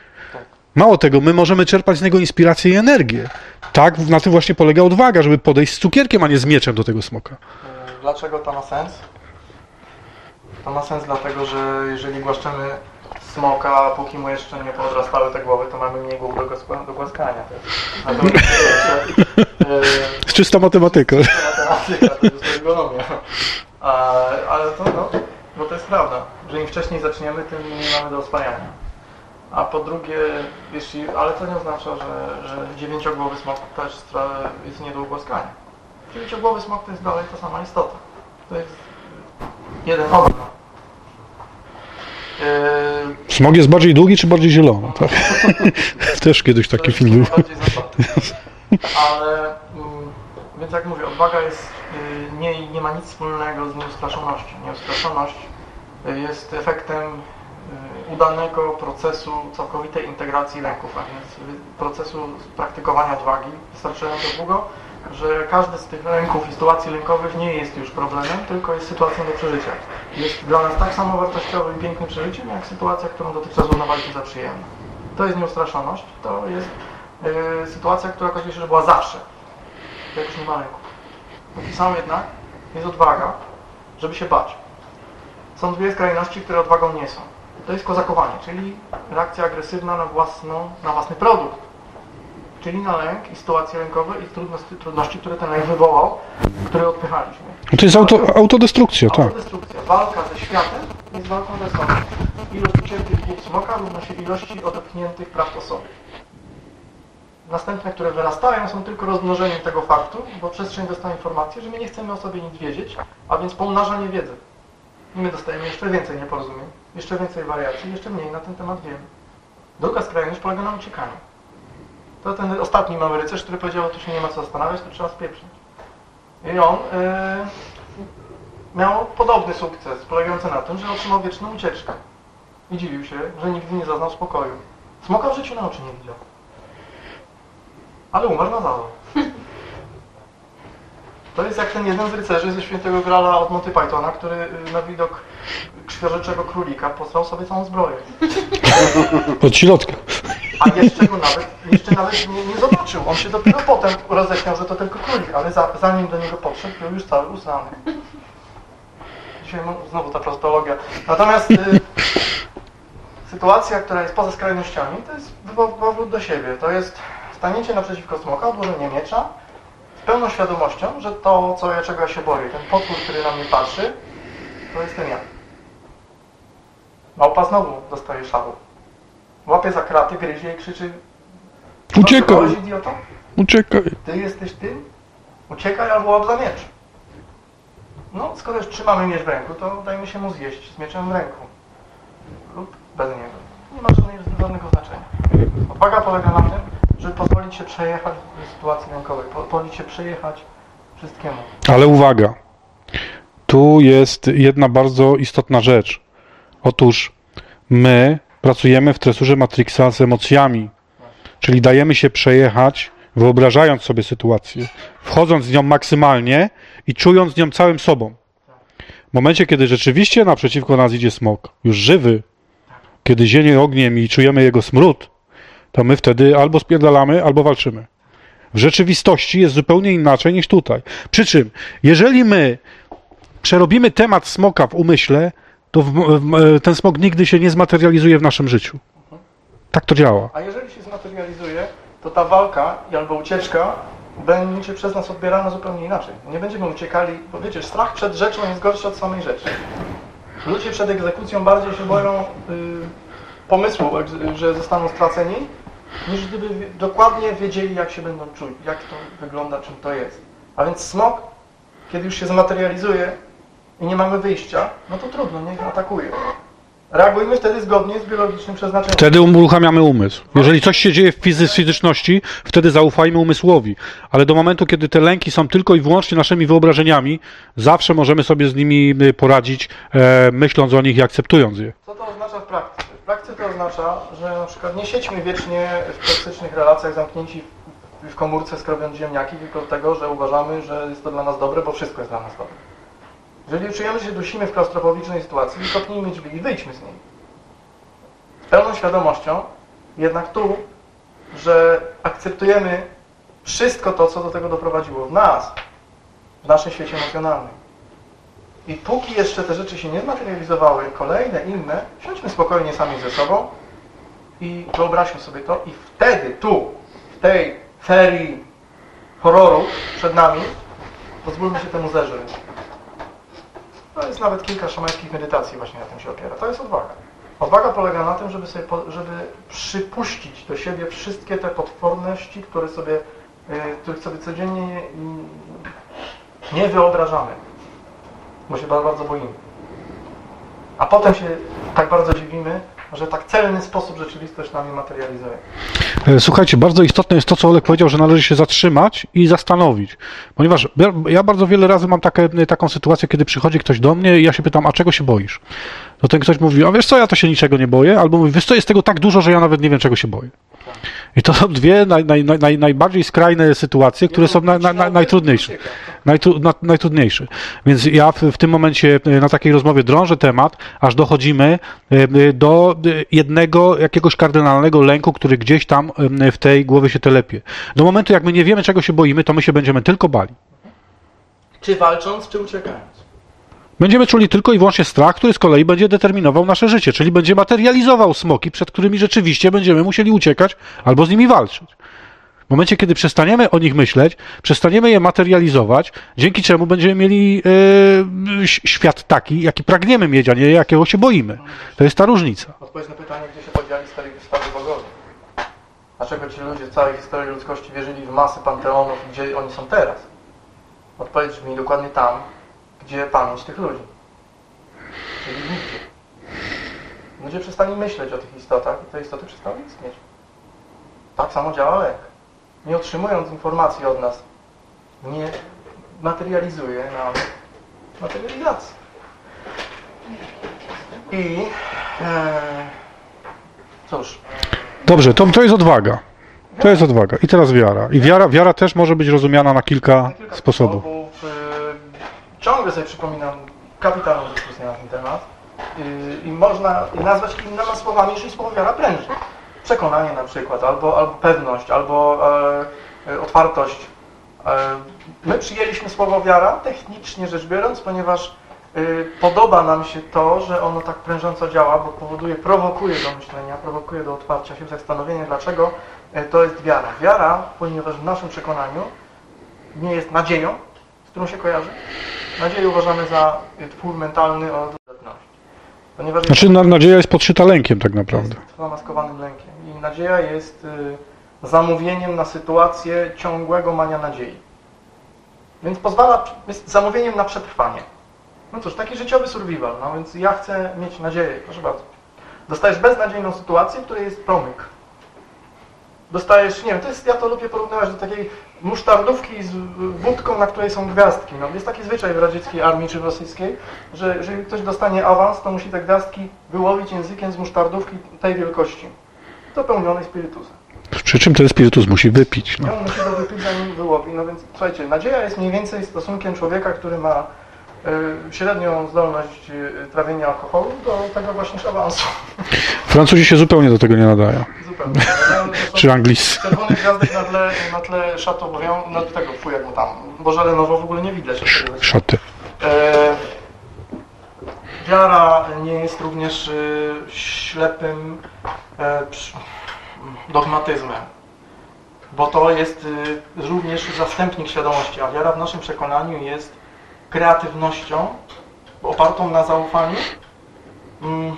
Mało tego, my możemy czerpać z niego inspirację i energię. Tak, na tym właśnie polega odwaga, żeby podejść z cukierkiem, a nie z mieczem do tego smoka. Dlaczego to ma sens? To ma sens dlatego, że jeżeli głaszczemy smoka, póki mu jeszcze nie podrastały te głowy, to mamy mniej głów do, głaska- do głaskania. To jest- Natomiast y, Czysta matematyka. matematyka to jest ergonomia. A, ale to, no, no to jest prawda, że im wcześniej zaczniemy, tym mniej mamy do oswajania. A po drugie, jeśli, ale to nie oznacza, że, że dziewięciogłowy smok też jest nie do ugłaskania. Dziewięciogłowy smok to jest dalej ta sama istota. To jest jeden organ. Yy, Smog jest bardziej długi czy bardziej zielony? Tak? Też kiedyś taki film był. bardziej. Ale, mm, więc jak mówię, odwaga jest, y, nie, nie ma nic wspólnego z nieustraszonością. Nieustraszoność y, jest efektem y, udanego procesu całkowitej integracji lęków, a więc y, procesu praktykowania odwagi wystarczająco długo, że każdy z tych lęków i sytuacji lękowych nie jest już problemem, tylko jest sytuacją do przeżycia. Jest dla nas tak samo wartościowym i pięknym przeżyciem, jak sytuacja, którą dotychczas uznawaliśmy za przyjemną. To jest nieustraszoność, to jest y, sytuacja, która okazuje się, że była zawsze. Jak już nie ma lęków. Napisałem jednak, jest odwaga, żeby się bać. Są dwie skrajności, które odwagą nie są. To jest kozakowanie, czyli reakcja agresywna na, własną, na własny produkt. Czyli na lęk i sytuacje lękowe i trudności, trudności, które ten lęk wywołał, które odpychaliśmy. To jest auto, autodestrukcja, tak. Autodestrukcja. Walka ze światem jest walką ze sobą. Ilość uciętych głów smoka równa się ilości odepchniętych praw osoby. Następne, które wyrastają, są tylko rozmnożeniem tego faktu, bo przestrzeń dostaje informację, że my nie chcemy o sobie nic wiedzieć, a więc pomnażanie wiedzy. I my dostajemy jeszcze więcej nieporozumień, jeszcze więcej wariacji, jeszcze mniej na ten temat wiemy. Druga skrajność polega na uciekaniu. To ten ostatni mały rycerz, który powiedział, tu się nie ma co zastanawiać, to trzeba spieprzyć. I on yy, miał podobny sukces, polegający na tym, że otrzymał wieczną ucieczkę. I dziwił się, że nigdy nie zaznał spokoju. Smoka w życiu na oczy nie widział. Ale umarł na zawód. To jest jak ten jeden z rycerzy ze świętego Grala od Monty Pythona, który y, na widok krwiożyczego królika posłał sobie całą zbroję. Od środka. A jeszcze go nawet, jeszcze nawet nie, nie zobaczył. On się dopiero potem roześmiał, że to tylko królik, ale za, zanim do niego podszedł, był już cały uznany. Dzisiaj znowu ta prostologia. Natomiast y, sytuacja, która jest poza skrajnościami, to jest powrót do siebie. To jest stanięcie naprzeciwko smoka, odłożenie miecza z pełną świadomością, że to, co ja, czego ja się boję, ten potwór, który na mnie patrzy, to jestem ja. Małpa znowu dostaje szału. Łapie za kraty, gryzie i krzyczy Uciekaj, "Chodź, idioto! uciekaj. Ty jesteś tym? Uciekaj albo łap za miecz. No, skoro już trzymamy miecz w ręku, to dajmy się mu zjeść z mieczem w ręku. Lub bez niego. Nie ma żadnej- żadnego znaczenia. Odwaga polega na tym, żeby pozwolić się przejechać w sytuacji rękowej. Pozwolić się przejechać wszystkiemu. Ale uwaga. Tu jest jedna bardzo istotna rzecz. Otóż my pracujemy w tresurze Matrixa z emocjami. Czyli dajemy się przejechać, wyobrażając sobie sytuację, wchodząc w nią maksymalnie i czując nią całym sobą. W momencie, kiedy rzeczywiście naprzeciwko nas idzie smok, już żywy, kiedy zienie ogniem i czujemy jego smród, to my wtedy albo spierdalamy, albo walczymy. W rzeczywistości jest zupełnie inaczej niż tutaj. Przy czym, jeżeli my przerobimy temat smoka w umyśle, to w, w, ten smok nigdy się nie zmaterializuje w naszym życiu. Tak to działa. A jeżeli się zmaterializuje, to ta walka albo ucieczka będzie przez nas odbierana zupełnie inaczej. Nie będziemy uciekali, bo wiecie, strach przed rzeczą jest gorszy od samej rzeczy. Ludzie przed egzekucją bardziej się boją y, pomysłu, że zostaną straceni, niż gdyby dokładnie wiedzieli, jak się będą czuć, jak to wygląda, czym to jest. A więc smok, kiedy już się zmaterializuje i nie mamy wyjścia, no to trudno, niech atakuje. Reagujmy wtedy zgodnie z biologicznym przeznaczeniem. Wtedy uruchamiamy umysł. Jeżeli coś się dzieje w fizy- fizyczności, wtedy zaufajmy umysłowi. Ale do momentu, kiedy te lęki są tylko i wyłącznie naszymi wyobrażeniami, zawsze możemy sobie z nimi y, poradzić, e, myśląc o nich i akceptując je. Co to oznacza w praktyce? W praktyce to oznacza, że na przykład nie siedźmy wiecznie w toksycznych relacjach zamknięci w, w komórce skrobiąc ziemniaki, tylko dlatego, że uważamy, że jest to dla nas dobre, bo wszystko jest dla nas dobre. Jeżeli czujemy, że się dusimy w klaustrofobicznej sytuacji, kopnijmy drzwi i wyjdźmy z niej. Z pełną świadomością, jednak tu, że akceptujemy wszystko to, co do tego doprowadziło w nas, w naszym świecie emocjonalnym. I póki jeszcze te rzeczy się nie zmaterializowały, kolejne, inne, siądźmy spokojnie sami ze sobą i wyobraźmy sobie to i wtedy tu, w tej ferii horroru przed nami, pozwólmy się temu zerzyć. To jest nawet kilka szamańskich medytacji właśnie na tym się opiera. To jest odwaga. Odwaga polega na tym, żeby, sobie, żeby przypuścić do siebie wszystkie te potworności, które sobie, y, których sobie codziennie nie, nie wyobrażamy bo się bardzo boimy. A potem się tak bardzo dziwimy, że tak celny sposób rzeczywistość nami materializuje. E, Słuchajcie, bardzo istotne jest to, co Olek powiedział, że należy się zatrzymać i zastanowić. Ponieważ ja- bardzo wiele razy mam takie, taką sytuację, kiedy przychodzi ktoś do mnie i ja się pytam, a czego się boisz? To ten ktoś mówi, a wiesz co, ja to się niczego nie boję, albo mówi, wiesz co, jest tego tak dużo, że ja nawet nie wiem, czego się boję. I to są dwie naj, naj, naj, naj, najbardziej skrajne sytuacje, które są na, na, na, najtrudniejsze. Najtru, na, najtrudniejsze. Więc ja w, w tym momencie e, na takiej rozmowie drążę temat, aż dochodzimy e, e, do jednego jakiegoś kardynalnego lęku, który gdzieś tam w tej głowie się telepie. Do momentu, jak my nie wiemy, czego się boimy, to my się będziemy tylko bali. Czy walcząc, czy uciekając. Będziemy czuli tylko i wyłącznie strach, który z kolei będzie determinował nasze życie, czyli będzie materializował smoki, przed którymi rzeczywiście będziemy musieli uciekać albo z nimi walczyć. W momencie, kiedy przestaniemy o nich myśleć, przestaniemy je materializować, dzięki czemu będziemy mieli ś- świat taki, jaki pragniemy mieć, a nie jakiego się boimy. To jest ta różnica. Odpowiedź na pytanie, gdzie się podzieli stary stawy bogowie. Dlaczego ci ludzie całej historii ludzkości wierzyli w masy panteonów, gdzie oni są teraz? Odpowiedź brzmi dokładnie tam, gdzie pamięć tych ludzi. Czyli nigdzie. Ludzie przestali myśleć o tych istotach i te istoty przestały istnieć. Tak samo działa lek. Nie otrzymując informacji od nas, nie materializuje nam materializacji. I e, cóż, Dobrze, to, to jest odwaga. To jest odwaga. I teraz wiara. I wiara, wiara też może być rozumiana na kilka sposobów. Ciągle sobie przypominam kapitalną dyskusję na ten temat e, i można nazwać innymi słowami, jeżeli słowo wiara pręży. Przekonanie na przykład, albo, albo pewność, albo e, e, otwartość. E, my przyjęliśmy słowo wiara, technicznie rzecz biorąc, ponieważ e, podoba nam się to, że ono tak prężąco działa, bo powoduje, prowokuje do myślenia, prowokuje do otwarcia się, zastanowienia, dlaczego e, to jest wiara. Wiara, ponieważ w naszym przekonaniu nie jest nadzieją, z którą się kojarzy. Nadzieję uważamy za twór mentalny o dodatności. Ponieważ Znaczy na, nadzieja jest podszyta lękiem tak naprawdę. jest zamaskowanym lękiem. I nadzieja jest y, zamówieniem na sytuację ciągłego mania nadziei. Więc pozwala, jest zamówieniem na przetrwanie. No cóż, taki życiowy survival. No więc ja chcę mieć nadzieję, proszę bardzo. Dostajesz beznadziejną sytuację, w której jest promyk. Dostajesz, nie wiem, to jest, ja to lubię porównywać do takiej musztardówki z wódką, na której są gwiazdki. No, jest taki zwyczaj w radzieckiej armii czy w rosyjskiej, że jeżeli ktoś dostanie awans, to musi te gwiazdki wyłowić językiem z musztardówki tej wielkości, dopełnionej spirytusem. Przy czym ten spirytus musi wypić. No. I on musi to wypić, zanim wyłowi. No więc słuchajcie, nadzieja jest mniej więcej stosunkiem człowieka, który ma y, średnią zdolność y, trawienia alkoholu do tego właśnie awansu. Francuzi się zupełnie do tego nie nadają. Zupełnie. No, Czy Angliscy. Czerwony gwiazdek na tle, na tle Chateaubriand, no do tego, fuj jak mu tam, Boże Lenowo w ogóle nie widać. Szoty. E, wiara nie jest również e, ślepym e, dogmatyzmem, bo to jest e, również zastępnik świadomości, a wiara w naszym przekonaniu jest kreatywnością opartą na zaufaniu mm,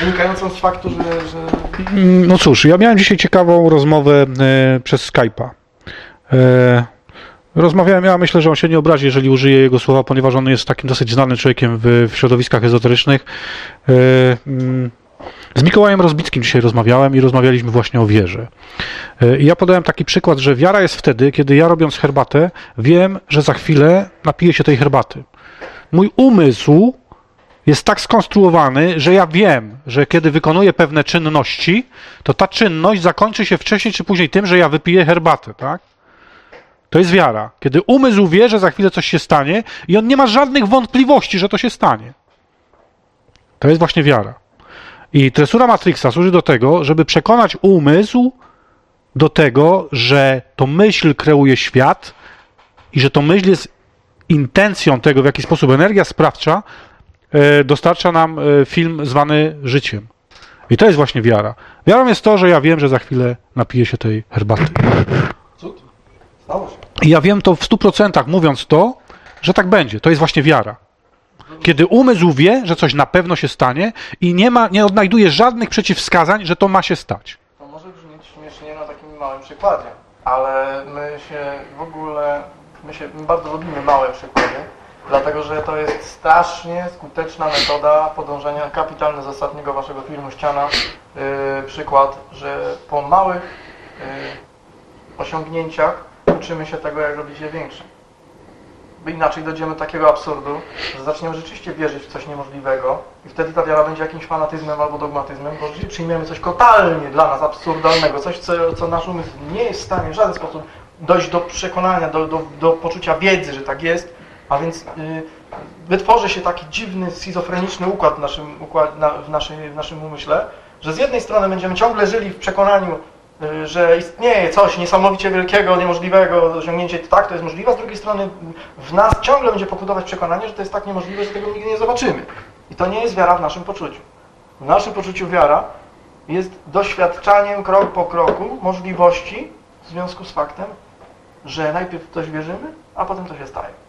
wynikającą z faktu, że, że Mm, No cóż, ja miałem dzisiaj ciekawą rozmowę e, przez Skype'a. E, rozmawiałem, ja myślę, że on się nie obrazi, jeżeli użyję jego słowa, ponieważ on jest takim dosyć znanym człowiekiem w, w środowiskach ezoterycznych. E, mm, z Mikołajem Rozbickim dzisiaj rozmawiałem i rozmawialiśmy właśnie o wierze. E, I ja podałem taki przykład, że wiara jest wtedy, kiedy ja robiąc herbatę, wiem, że za chwilę napiję się tej herbaty. Mój umysł jest tak skonstruowany, że ja wiem, że kiedy wykonuję pewne czynności, to ta czynność zakończy się wcześniej czy później tym, że ja wypiję herbatę, tak? To jest wiara. Kiedy umysł wie, że za chwilę coś się stanie i on nie ma żadnych wątpliwości, że to się stanie. To jest właśnie wiara. I tresura Matrixa służy do tego, żeby przekonać umysł do tego, że to myśl kreuje świat i że to myśl jest intencją tego, w jaki sposób energia sprawcza dostarcza nam e, film zwany życiem. I to jest właśnie wiara. Wiarą jest to, że ja wiem, że za chwilę napiję się tej herbaty. cud. Stało się. I ja wiem to w 100% mówiąc to, że tak będzie. To jest właśnie wiara. Kiedy umysł wie, że coś na pewno się stanie i nie, ma, nie odnajduje żadnych przeciwwskazań, że to ma się stać. To może brzmieć śmiesznie na takim małym przykładzie, ale my się w ogóle, my się my bardzo lubimy małe przykłady, dlatego że to jest strasznie skuteczna metoda podążania, kapitalny z ostatniego waszego filmu Ściana, yy, przykład, że po małych yy, osiągnięciach uczymy się tego, jak robić je większe. Bo inaczej dojdziemy do takiego absurdu, że zaczniemy rzeczywiście wierzyć w coś niemożliwego i wtedy ta wiara będzie jakimś fanatyzmem albo dogmatyzmem, bo przyjmiemy coś totalnie dla nas absurdalnego, coś, co, co nasz umysł nie jest w stanie w żaden sposób dojść do przekonania, do, do, do poczucia wiedzy, że tak jest, a więc yy, wytworzy się taki dziwny, schizofreniczny układ w naszym, w, naszej, w naszym umyśle, że z jednej strony będziemy ciągle żyli w przekonaniu, y, że istnieje coś niesamowicie wielkiego, niemożliwego do osiągnięcia, tak, to jest możliwe, a z drugiej strony w nas ciągle będzie pokutować przekonanie, że to jest tak niemożliwe, że tego nigdy nie zobaczymy. I to nie jest wiara w naszym poczuciu. W naszym poczuciu wiara jest doświadczaniem krok po kroku możliwości w związku z faktem, że najpierw w coś wierzymy, a potem to się staje.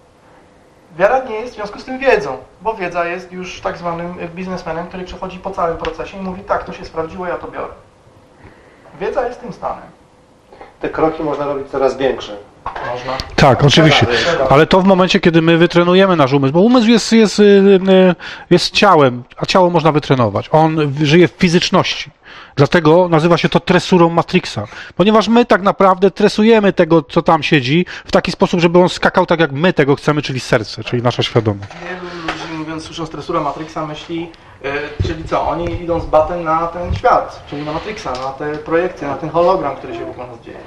Wiara nie jest w związku z tym wiedzą, bo wiedza jest już tak zwanym biznesmenem, który przechodzi po całym procesie i mówi tak, to się sprawdziło, ja to biorę. Wiedza jest tym stanem. Te kroki można robić coraz większe. Można. Tak, oczywiście. Ale to w momencie, kiedy my wytrenujemy nasz umysł, bo umysł jest, jest, y, y, jest ciałem, a ciało można wytrenować. On żyje w fizyczności. Dlatego nazywa się to tresurą Matrixa. Ponieważ my tak naprawdę tresujemy tego, co tam siedzi, w taki sposób, żeby on skakał tak, jak my tego chcemy, czyli serce, czyli nasza świadomość. Wielu ludzi, mówiąc, słysząc tresura Matrixa, myśli, e, czyli co, oni idą z batem na ten świat, czyli na Matrixa, na te projekcje, na ten hologram, który się wokół nas dzieje.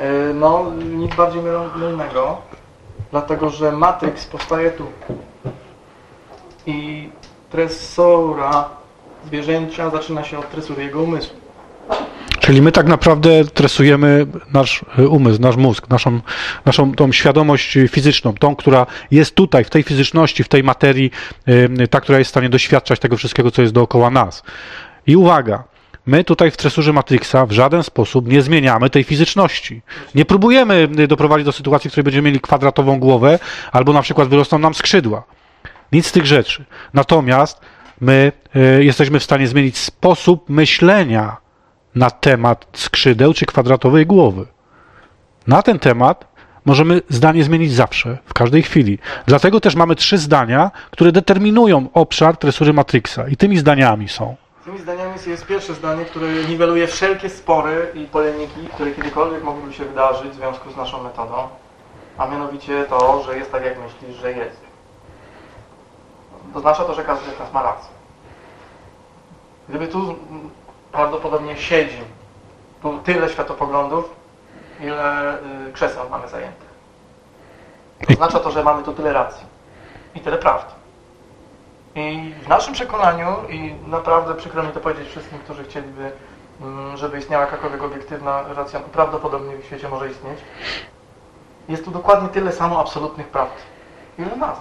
E, no, nic bardziej mylnego, dlatego że Matrix powstaje tu. I tresura zwierzęcia zaczyna się od tresury jego umysłu. Czyli my tak naprawdę tresujemy nasz y, umysł, nasz mózg, naszą, naszą tą świadomość fizyczną, tą, która jest tutaj, w tej fizyczności, w tej materii, y, ta, która jest w stanie doświadczać tego wszystkiego, co jest dookoła nas. I uwaga, my tutaj w tresurze Matrixa w żaden sposób nie zmieniamy tej fizyczności. Nie próbujemy y, doprowadzić do sytuacji, w której będziemy mieli kwadratową głowę, albo na przykład wyrosną nam skrzydła. Nic z tych rzeczy. Natomiast my y, jesteśmy w stanie zmienić sposób myślenia na temat skrzydeł czy kwadratowej głowy. Na ten temat możemy zdanie zmienić zawsze, w każdej chwili. Dlatego też mamy trzy zdania, które determinują obszar tresury Matrixa. I tymi zdaniami są. Tymi zdaniami jest pierwsze zdanie, które niweluje wszelkie spory i polemiki, które kiedykolwiek mogłyby się wydarzyć w związku z naszą metodą, a mianowicie to, że jest tak, jak myślisz, że jest. Oznacza to, że każdy z nas ma rację. Gdyby tu prawdopodobnie siedzi tu tyle światopoglądów, ile y, krzeseł mamy zajętych. Oznacza to, że mamy tu tyle racji i tyle prawdy. I w naszym przekonaniu, i naprawdę przykro mi to powiedzieć wszystkim, którzy chcieliby, mm, żeby istniała jakakolwiek obiektywna racja, prawdopodobnie w świecie może istnieć, jest tu dokładnie tyle samo absolutnych prawd, ile nas.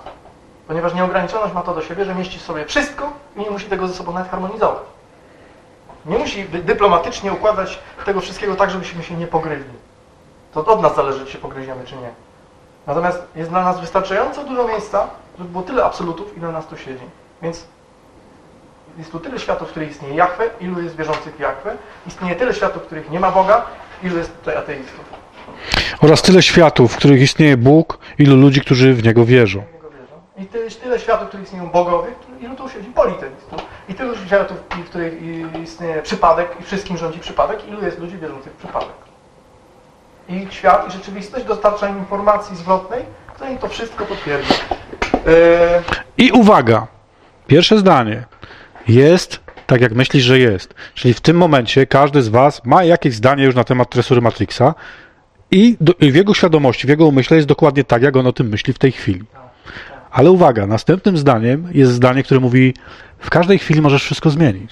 Ponieważ nieograniczoność ma to do siebie, że mieści w sobie wszystko i nie musi tego ze sobą nawet harmonizować. Nie musi dy- dyplomatycznie układać tego wszystkiego tak, żebyśmy się nie pogryźli. To od nas zależy, czy się pogryziemy, czy nie. Natomiast jest dla nas wystarczająco dużo miejsca, żeby było tyle absolutów, ile nas tu siedzi. Więc Jest tu tyle światów, w których istnieje Jahwe, ilu jest wierzących w. Istnieje tyle światów, w których nie ma Boga, ilu jest tutaj ateistów. Oraz tyle światów, w których istnieje Bóg, ilu ludzi, którzy w Niego wierzą. I tyle, tyle światów, w których istnieją bogowie, ilu tu siedzi politeistów. I tylu światów, w których istnieje przypadek i wszystkim rządzi przypadek, ilu jest ludzi wierzących w przypadek. I świat i rzeczywistość dostarcza im informacji zwrotnej, która im to wszystko potwierdzi. Eee, I uwaga, pierwsze zdanie. Jest tak, jak myślisz, że jest. Czyli w tym momencie każdy z Was ma jakieś zdanie już na temat tresury Matrixa i, do, i w jego świadomości, w jego umyśle jest dokładnie tak, jak on o tym myśli w tej chwili. Ale uwaga, następnym zdaniem jest zdanie, które mówi, w każdej chwili możesz wszystko zmienić.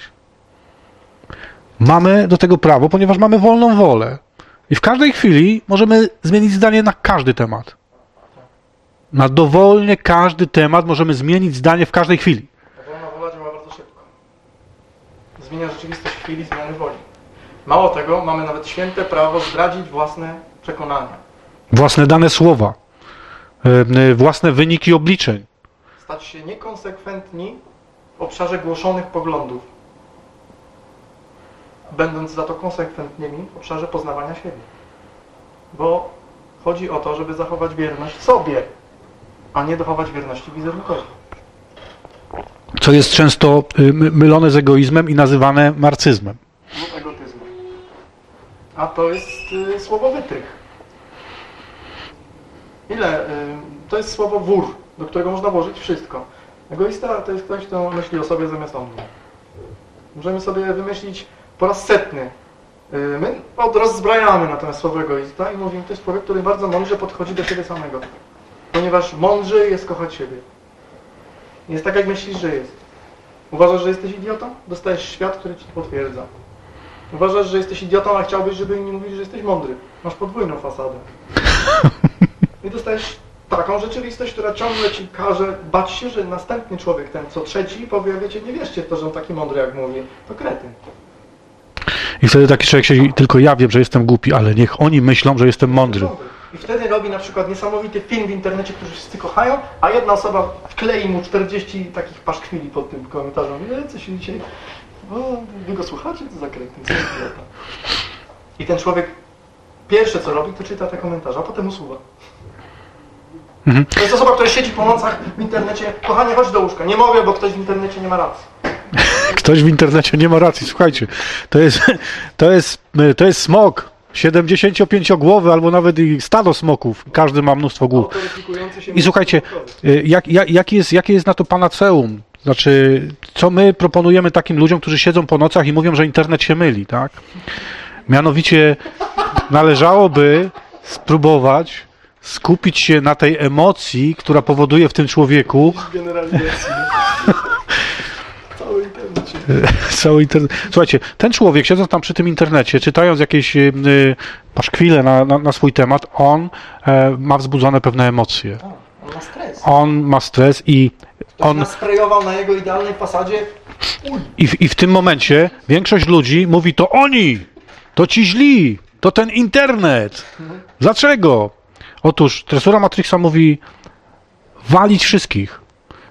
Mamy do tego prawo, ponieważ mamy wolną wolę. I w każdej chwili możemy zmienić zdanie na każdy temat. Na dowolnie każdy temat możemy zmienić zdanie w każdej chwili. Ta wolna wola działa bardzo szybko. Zmienia rzeczywistość w chwili zmiany woli. Mało tego, mamy nawet święte prawo zdradzić własne przekonania. Własne dane słowa, e, własne wyniki obliczeń. Stać się niekonsekwentni w obszarze głoszonych poglądów, będąc za to konsekwentnymi w obszarze poznawania siebie. Bo chodzi o to, żeby zachować wierność sobie, a nie dochować wierności wizerunkowi. Co jest często y, my- mylone z egoizmem i nazywane lub egotyzmu. A to jest y, słowo wytrych. Ile? Y, to jest słowo wór, do którego można włożyć wszystko. Egoista to jest ktoś, kto myśli o sobie zamiast o mnie. Możemy sobie wymyślić po raz setny. My od rozbrajamy natomiast słowo egoista i mówimy, to jest człowiek, który bardzo mądrze podchodzi do siebie samego. Ponieważ mądrzy jest kochać siebie. Jest tak, jak myślisz, że jest. Uważasz, że jesteś idiotą? Dostajesz świat, który ci to potwierdza. Uważasz, że jesteś idiotą, a chciałbyś, żeby inni mówili, że jesteś mądry. Masz podwójną fasadę. I dostajesz taką rzeczywistość, która ciągle ci każe bać się, że następny człowiek, ten co trzeci, powie, wiecie, nie wierzcie w to, że on taki mądry, jak mówi. To kretyn. I wtedy taki człowiek się, tylko ja wiem, że jestem głupi, ale niech oni myślą, że jestem mądry. I wtedy robi na przykład niesamowity film w internecie, który wszyscy kochają, a jedna osoba wklei mu 40 takich paszkwili pod tym komentarzem. Nie, co się dzisiaj... O, wy go słuchacie? Co za kretyn, co za idiota. I ten człowiek pierwsze co robi, to czyta te komentarze, a potem usuwa. Mhm. To jest osoba, która siedzi po nocach w internecie. Kochanie, chodź do łóżka. Nie mogę, bo ktoś w internecie nie ma racji. Ktoś w internecie nie ma racji. Słuchajcie, to jest, to jest, to jest smok. 75-głowy albo nawet i stado smoków. Każdy ma mnóstwo głów. I słuchajcie, y, jak, jak, jak jest, jakie jest na to panaceum? Znaczy, co my proponujemy takim ludziom, którzy siedzą po nocach i mówią, że internet się myli, tak? Mianowicie należałoby spróbować skupić się na tej emocji, która powoduje w tym człowieku. Cały internet. Słuchajcie, ten człowiek, siedząc tam przy tym internecie, czytając jakieś y, y, paszkwile na, na, na swój temat, on e, ma wzbudzone pewne emocje. On ma stres. On ma stres i On on nasprejował na jego idealnej fasadzie. I w, I w tym momencie większość ludzi mówi, to oni, to ci źli, to ten internet. Dlaczego? Otóż tresura Matrixa mówi, walić wszystkich.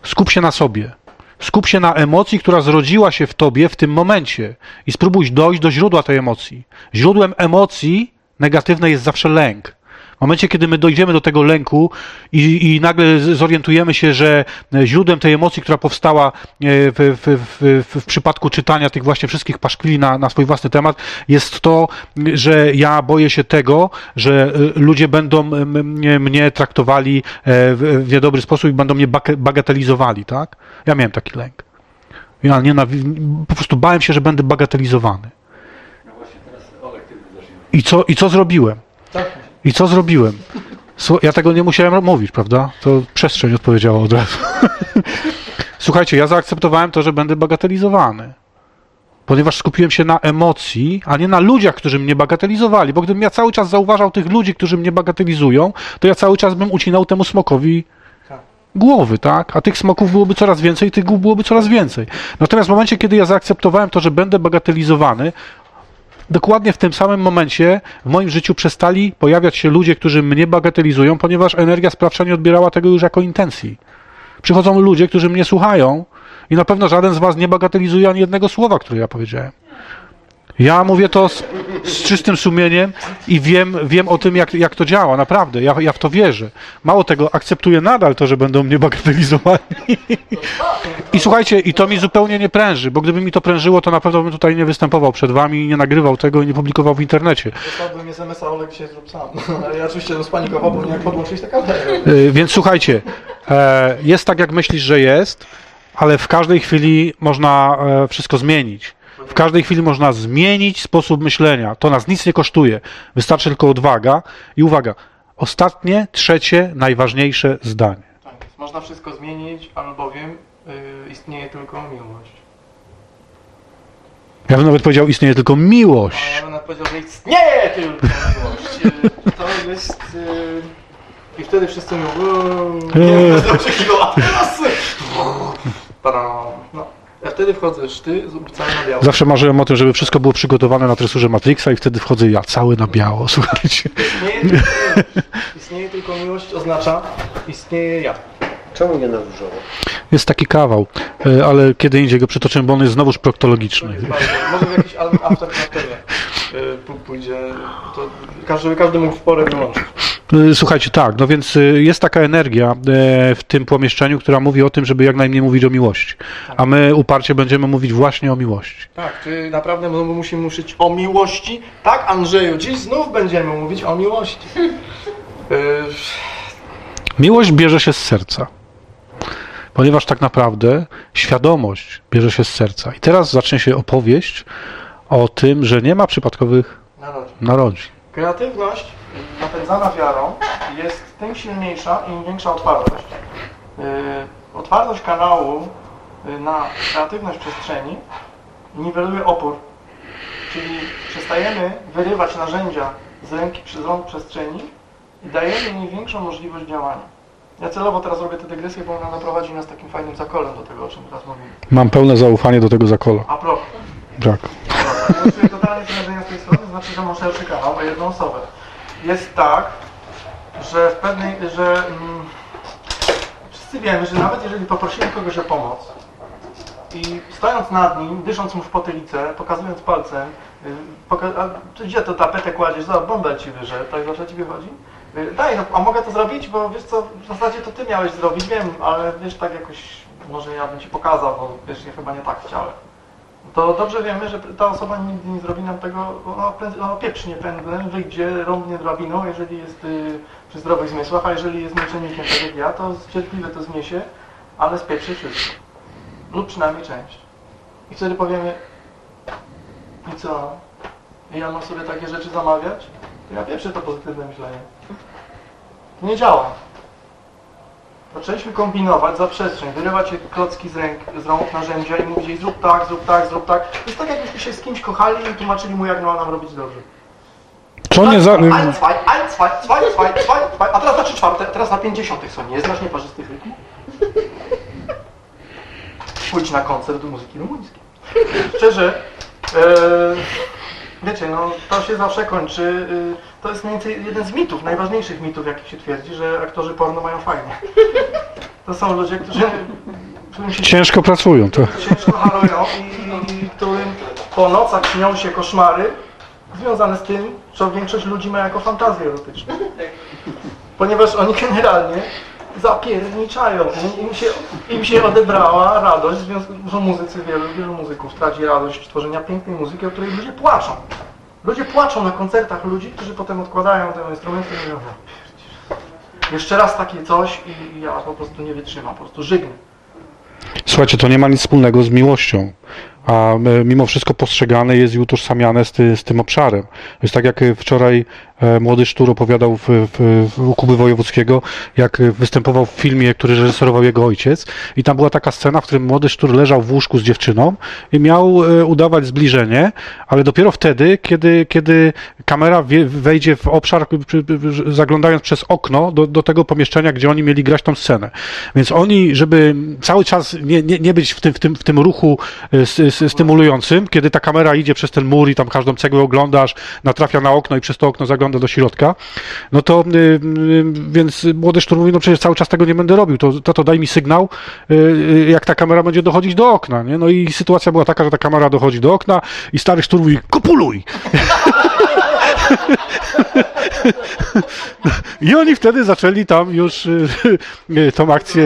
Skup się na sobie. Skup się na emocji, która zrodziła się w tobie w tym momencie i spróbuj dojść do źródła tej emocji. Źródłem emocji negatywnej jest zawsze lęk. W momencie, kiedy my dojdziemy do tego lęku i, i nagle zorientujemy się, że e, źródłem tej emocji, która powstała e, w, w, w, w, przypadku czytania tych właśnie wszystkich paszkwili na, na swój własny temat, jest to, że ja boję się tego, że e, ludzie będą mnie, mnie traktowali w, w niedobry sposób i będą mnie bagatelizowali, tak? Ja miałem taki lęk. Ja nienawi- po prostu bałem się, że będę bagatelizowany. I co, I co zrobiłem? I co zrobiłem? Ja tego nie musiałem mówić, prawda? To przestrzeń odpowiedziała od razu. Słuchajcie, ja zaakceptowałem to, że będę bagatelizowany. Ponieważ skupiłem się na emocji, a nie na ludziach, którzy mnie bagatelizowali. Bo gdybym ja cały czas zauważał tych ludzi, którzy mnie bagatelizują, to ja cały czas bym ucinał temu smokowi Tak. głowy, tak? A tych smoków byłoby coraz więcej, tych głów byłoby coraz więcej. Natomiast w momencie, kiedy ja zaakceptowałem to, że będę bagatelizowany, dokładnie w tym samym momencie w moim życiu przestali pojawiać się ludzie, którzy mnie bagatelizują, ponieważ energia sprawcza nie odbierała tego już jako intencji. Przychodzą ludzie, którzy mnie słuchają I na pewno żaden z was nie bagatelizuje ani jednego słowa, które ja powiedziałem. Ja mówię to z, z czystym sumieniem i wiem, wiem o tym, jak, jak to działa, naprawdę. Ja, ja w to wierzę. Mało tego, akceptuję nadal to, że będą mnie bagatelizowali. I słuchajcie, i to mi zupełnie nie pręży, bo gdyby mi to prężyło, to na pewno bym tutaj nie występował przed wami nie nagrywał tego i nie publikował w internecie. Dostałbym SMS-a, Olek się zrób sam. Ale ja oczywiście no, spanikował, bo nie jak podłączyć kamerę. Y, Więc słuchajcie, e, jest tak, jak myślisz, że jest, ale w każdej chwili można e, wszystko zmienić. W każdej chwili można zmienić sposób myślenia. To nas nic nie kosztuje. Wystarczy tylko odwaga. I uwaga, ostatnie, trzecie, najważniejsze zdanie. Tak, można wszystko zmienić, albowiem y, istnieje tylko miłość. Ja bym nawet powiedział, istnieje tylko A miłość. ja bym nawet powiedział, że istnieje tylko miłość. To jest... Y, I wtedy wszyscy mówią... "Uuu, Nie Eee. co oczekiwał, a teraz... No. Ja wtedy wchodzę ty, cały na biało. Zawsze marzyłem o tym, żeby wszystko było przygotowane na tresurze Matrixa i wtedy wchodzę ja, cały na biało, słuchajcie. Istnieje tylko miłość. Istnieje tylko miłość oznacza istnieje ja. Czemu nie na różowo? Jest taki kawał, e, ale kiedy indziej go przytoczymy, bo on jest znowuż proktologiczny. Może w jakiś al- after p- pójdzie, to każdy, każdy mógł w porę wyłączyć. Y, Słuchajcie, tak, no więc y, jest taka energia e, w tym pomieszczeniu, która mówi o tym, żeby jak najmniej mówić o miłości. A my uparcie będziemy mówić właśnie o miłości. Tak, czy naprawdę my musimy mówić o miłości? Tak, Andrzeju, dziś znów będziemy mówić o miłości. Y, Miłość bierze się z serca. Ponieważ tak naprawdę świadomość bierze się z serca. I teraz zacznie się opowieść o tym, że nie ma przypadkowych narodzin. narodzin. Kreatywność napędzana wiarą jest tym silniejsza, im większa otwartość. Yy, otwartość kanału yy, na kreatywność przestrzeni niweluje opór. Czyli przestajemy wyrywać narzędzia z ręki z rąk przestrzeni i dajemy im większą możliwość działania. Ja celowo teraz robię tę dygresję, bo ona naprowadzi nas takim fajnym zakolem do tego, o czym teraz mówimy. Mam pełne zaufanie do tego zakola. A propos, Tak. ja czuję totalnie z tej strony, znaczy, że mam szerszy kanał o jedną osobę. Jest tak, że w pewnej, że mm, wszyscy wiemy, że nawet jeżeli poprosimy kogoś o pomoc i stojąc nad nim, dysząc mu w potylicę, pokazując palcem, y, poka- a gdzie to tapetę kładziesz, za bąbel ci wyżej, tak zawsze ci wychodzi? Y, Daj, no, a mogę to zrobić, bo wiesz co, w zasadzie to ty miałeś zrobić, wiem, ale wiesz, tak jakoś, może ja bym ci pokazał, bo wiesz, ja chyba nie tak chciałem to dobrze wiemy, że ta osoba nigdy nie zrobi nam tego, prędzej- ona pieprznie pędzlem, wyjdzie, rąbnie drabiną, jeżeli jest y, przy zdrowych zmysłach, a jeżeli jest męczennikiem, tak jak ja, to cierpliwie to zniesie, ale spieprzy wszystko. Lub przynajmniej część. I wtedy powiemy, i co? Ja mam sobie takie rzeczy zamawiać? Ja pieprzę to pozytywne myślenie. Nie działa. Zaczęliśmy kombinować za przestrzeń, wyrywać klocki z, ręk, z rąk narzędzia i mówić zrób tak, zrób tak, zrób tak. To jest tak jakbyśmy się z kimś kochali i tłumaczyli mu jak ma nam robić dobrze. Co nie za... Ein, zwei, ein, zwei, zwei, zwei, zwei, zwei. A teraz na trzy czwarte, teraz na pięćdziesiątych są. Nie znasz nieparzystych rytmów? Pójdź na koncert muzyki rumuńskiej. Szczerze, e, wiecie, no to się zawsze kończy. E, to jest mniej więcej jeden z mitów, najważniejszych mitów, jakich się twierdzi, że aktorzy porno mają fajnie. To są ludzie, którzy którym się Ciężko pracują. To... ciężko halują i, i którym po nocach śnią się koszmary związane z tym, co większość ludzi ma jako fantazję erotyczną. Ponieważ oni generalnie zapierniczają. Im się, im się odebrała radość, w związku że muzycy, wielu, wielu muzyków traci radość tworzenia pięknej muzyki, o której ludzie płaczą. Ludzie płaczą na koncertach ludzi, którzy potem odkładają te instrumenty i mówią, "Ja pierdzielę. jeszcze raz takie coś i ja po prostu nie wytrzymam, po prostu żygnę. Słuchajcie, to nie ma nic wspólnego z miłością, a e, mimo wszystko postrzegane jest i utożsamiane z, ty, z tym obszarem. Jest tak jak e, wczoraj młody Sztur opowiadał w, w, w, u Kuby Wojewódzkiego, jak e, występował w filmie, który reżyserował jego ojciec i tam była taka scena, w którym młody Sztur leżał w łóżku z dziewczyną i miał e, udawać zbliżenie, ale dopiero wtedy, kiedy, kiedy kamera wejdzie w obszar, zaglądając przez okno do, do tego pomieszczenia, gdzie oni mieli grać tą scenę. Więc oni, żeby cały czas nie, nie, nie być w tym, w tym, w tym ruchu e, stymulującym, kiedy ta kamera idzie przez ten mur i tam każdą cegłę oglądasz, natrafia na okno i przez to okno zaglądasz zagląda do środka, no to y, y, więc młody sztur mówi, no przecież cały czas tego nie będę robił, to, to, to daj mi sygnał, y, jak ta kamera będzie dochodzić do okna, nie? No i sytuacja była taka, że ta kamera dochodzi do okna i stary sztur mówi, kopuluj! I oni wtedy zaczęli tam już y, y, tą akcję.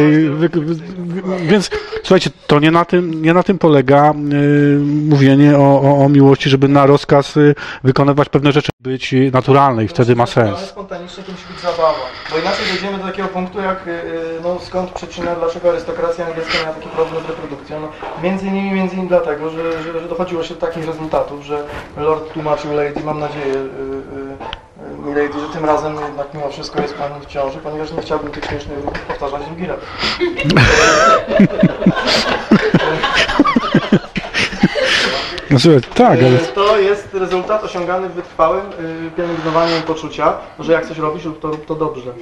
Więc słuchajcie, to nie na tym, nie na tym polega y, mówienie o, o, o miłości, żeby na rozkaz y, wykonywać pewne rzeczy, być y, naturalne i wtedy ma Ale sens. spontanicznie to musi być zabawa. Bo inaczej dojdziemy do takiego punktu, jak y, no, skąd przyczyna, dlaczego arystokracja angielska miała taki problem z reprodukcją. No, między innymi, między innymi dlatego, że, że, że dochodziło się do takich rezultatów, że Lord tłumaczył Lady, mam nadzieję, y, y, y, Milady, że tym razem jednak mimo wszystko jest Pani w ciąży, ponieważ nie chciałbym tych śmiesznych ruchów powtarzać drugi raz. Słuchaj, tak, ale Y, To jest rezultat osiągany wytrwałym y, pielęgnowaniem poczucia, że jak coś robisz, to, rób to dobrze. Y,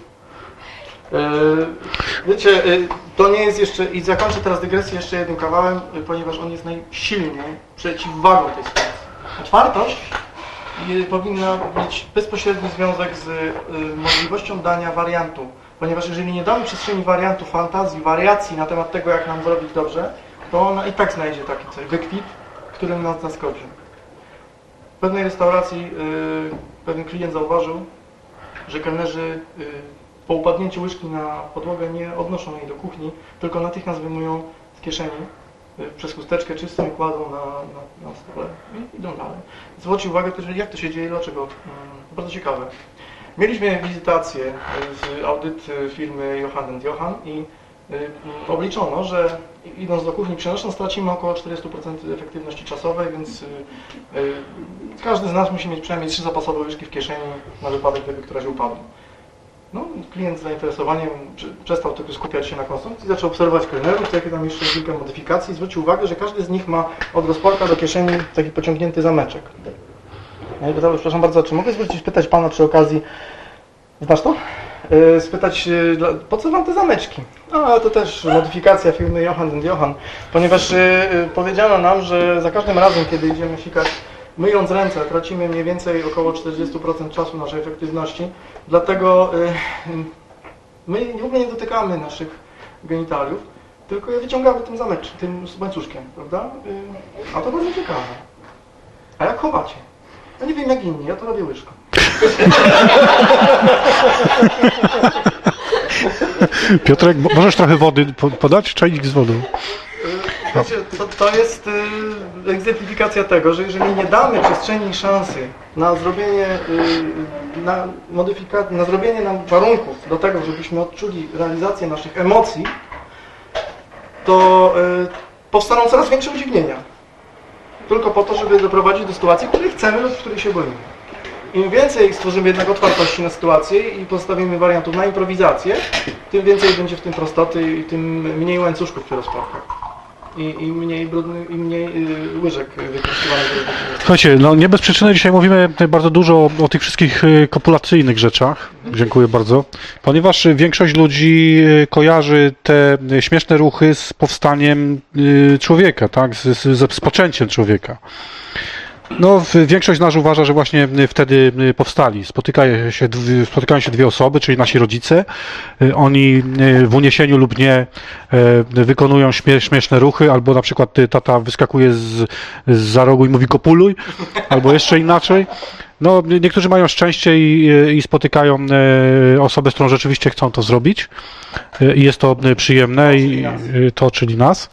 Wiecie, to nie jest jeszcze, i zakończę teraz dygresję jeszcze jednym kawałem, ponieważ on jest najsilniej przeciwwagą tej sytuacji. Otwartość powinna mieć bezpośredni związek z y, możliwością dania wariantu, ponieważ jeżeli nie damy przestrzeni wariantu, fantazji, wariacji na temat tego, jak nam zrobić dobrze, to ona i tak znajdzie taki coś, wykwit, którym nas zaskoczy. W pewnej restauracji y, pewien klient zauważył, że kelnerzy y, po upadnięciu łyżki na podłogę nie odnoszą jej do kuchni, tylko natychmiast wyjmują z kieszeni przez chusteczkę czystą i kładą na, na, na stole i idą dalej. Zwrócił uwagę jak to się dzieje, dlaczego. Mm, Bardzo ciekawe. Mieliśmy wizytację z audyt y, firmy Johan Johan i y, obliczono, że idąc do kuchni przenosząc stracimy około 40% efektywności czasowej, więc y, każdy z nas musi mieć przynajmniej trzy zapasowe łyżki w kieszeni na wypadek, gdyby któraś upadła. No, klient z zainteresowaniem prze- przestał tylko skupiać się na konsumpcji, zaczął obserwować kelnerów, jakie tam jeszcze kilka modyfikacji, zwrócił uwagę, że każdy z nich ma od rozporka do kieszeni taki pociągnięty zameczek. Ja go zapytał, przepraszam bardzo, czy mogę zwrócić, pytać Pana przy okazji, znasz to? Yy, spytać, yy, po co Wam te zameczki? A, to też modyfikacja firmy Johan Johan, ponieważ yy, powiedziano nam, że za każdym razem, kiedy idziemy sikać, myjąc ręce, tracimy mniej więcej około 40% czasu naszej efektywności, dlatego yy, my w ogóle nie dotykamy naszych genitaliów, tylko je wyciągamy tym zameczkiem, tym łańcuszkiem, prawda? Yy, a to bardzo ciekawe. A jak chowacie? Ja nie wiem jak inni, ja to robię łyżką. Piotrek, mo- możesz trochę wody po- podać? Czajnik z wodą. To, to jest y, egzemplifikacja tego, że jeżeli nie damy przestrzeni i szansy na zrobienie, y, na, modyfika- na zrobienie nam warunków do tego, żebyśmy odczuli realizację naszych emocji, to y, powstaną coraz większe udziwnienia. Tylko po to, żeby doprowadzić do sytuacji, której chcemy lub której się boimy. Im więcej stworzymy jednak otwartości na sytuację i postawimy wariantów na improwizację, tym więcej będzie w tym prostoty i tym mniej łańcuszków przy rozporkach. I, i mniej brudny, i mniej y, łyżek wykorzystywanych. Słuchajcie, no nie bez przyczyny dzisiaj mówimy bardzo dużo o, o tych wszystkich y, kopulacyjnych rzeczach. Dziękuję bardzo. Ponieważ większość ludzi y, kojarzy te y, śmieszne ruchy z powstaniem y, człowieka, tak? Z, z, z poczęciem człowieka. No, większość z nas uważa, że właśnie y, wtedy y, powstali. Spotykają się, spotykają się dwie osoby, czyli nasi rodzice. Y, Oni w uniesieniu lub nie wykonują śmie- śmieszne ruchy, albo na przykład tata wyskakuje z, z za rogu i mówi kopuluj, albo jeszcze inaczej. No, niektórzy mają szczęście i, i spotykają osobę, z którą rzeczywiście chcą to zrobić. I jest to przyjemne, i y, to, czyli nas.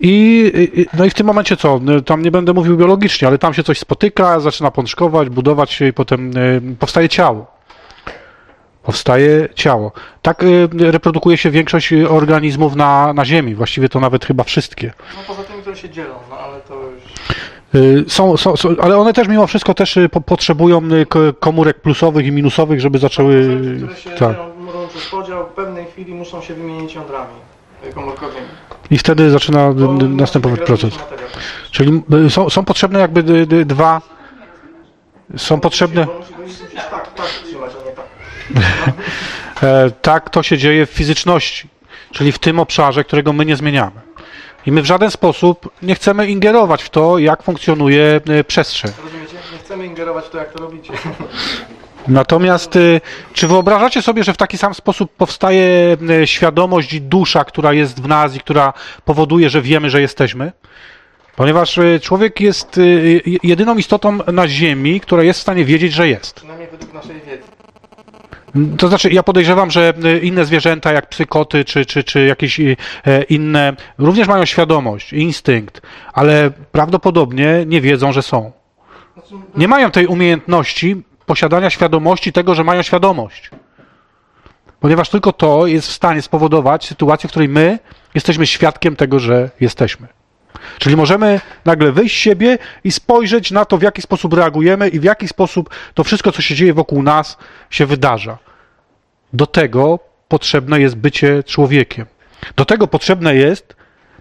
I, no i w tym momencie co? Y, Tam nie będę mówił biologicznie, ale tam się coś spotyka, zaczyna pączkować, budować się i potem y, powstaje ciało. Powstaje ciało. Tak y, reprodukuje się większość organizmów na, na Ziemi, właściwie to nawet chyba wszystkie. No poza tymi, które się dzielą, no ale to już... Y, Są, są, są, ale one też mimo wszystko też po, potrzebują komórek plusowych i minusowych, żeby zaczęły. Które się Tak. dzielą, robią przez podział, w pewnej chwili muszą się wymienić jądrami komórkowymi. I wtedy zaczyna Bo następować proces. materiał. Czyli y, są, są potrzebne jakby y, y, dwa. Są potrzebne. Tak, tak trzymać, a nie tak. E, tak to się dzieje w fizyczności, czyli w tym obszarze, którego my nie zmieniamy. I my w żaden sposób nie chcemy ingerować w to, jak funkcjonuje e, przestrzeń. Rozumiecie? Nie chcemy ingerować w to, jak to robicie. Natomiast y, czy wyobrażacie sobie, że w taki sam sposób powstaje y, świadomość i dusza, która jest w nas i która powoduje, że wiemy, że jesteśmy? Ponieważ y, człowiek jest jedyną istotą na Ziemi, która jest w stanie wiedzieć, że jest. Przynajmniej według naszej wiedzy. To znaczy, ja podejrzewam, że inne zwierzęta, jak psy, koty, czy, czy, czy jakieś e, inne, również mają świadomość, instynkt, ale prawdopodobnie nie wiedzą, że są. Znaczy, Nie mają tej umiejętności posiadania świadomości tego, że mają świadomość. Ponieważ tylko to jest w stanie spowodować sytuację, w której my jesteśmy świadkiem tego, że jesteśmy. Czyli możemy nagle wyjść z siebie i spojrzeć na to, w jaki sposób reagujemy i w jaki sposób to wszystko, co się dzieje wokół nas, się wydarza. Do tego potrzebne jest bycie człowiekiem. Do tego potrzebne jest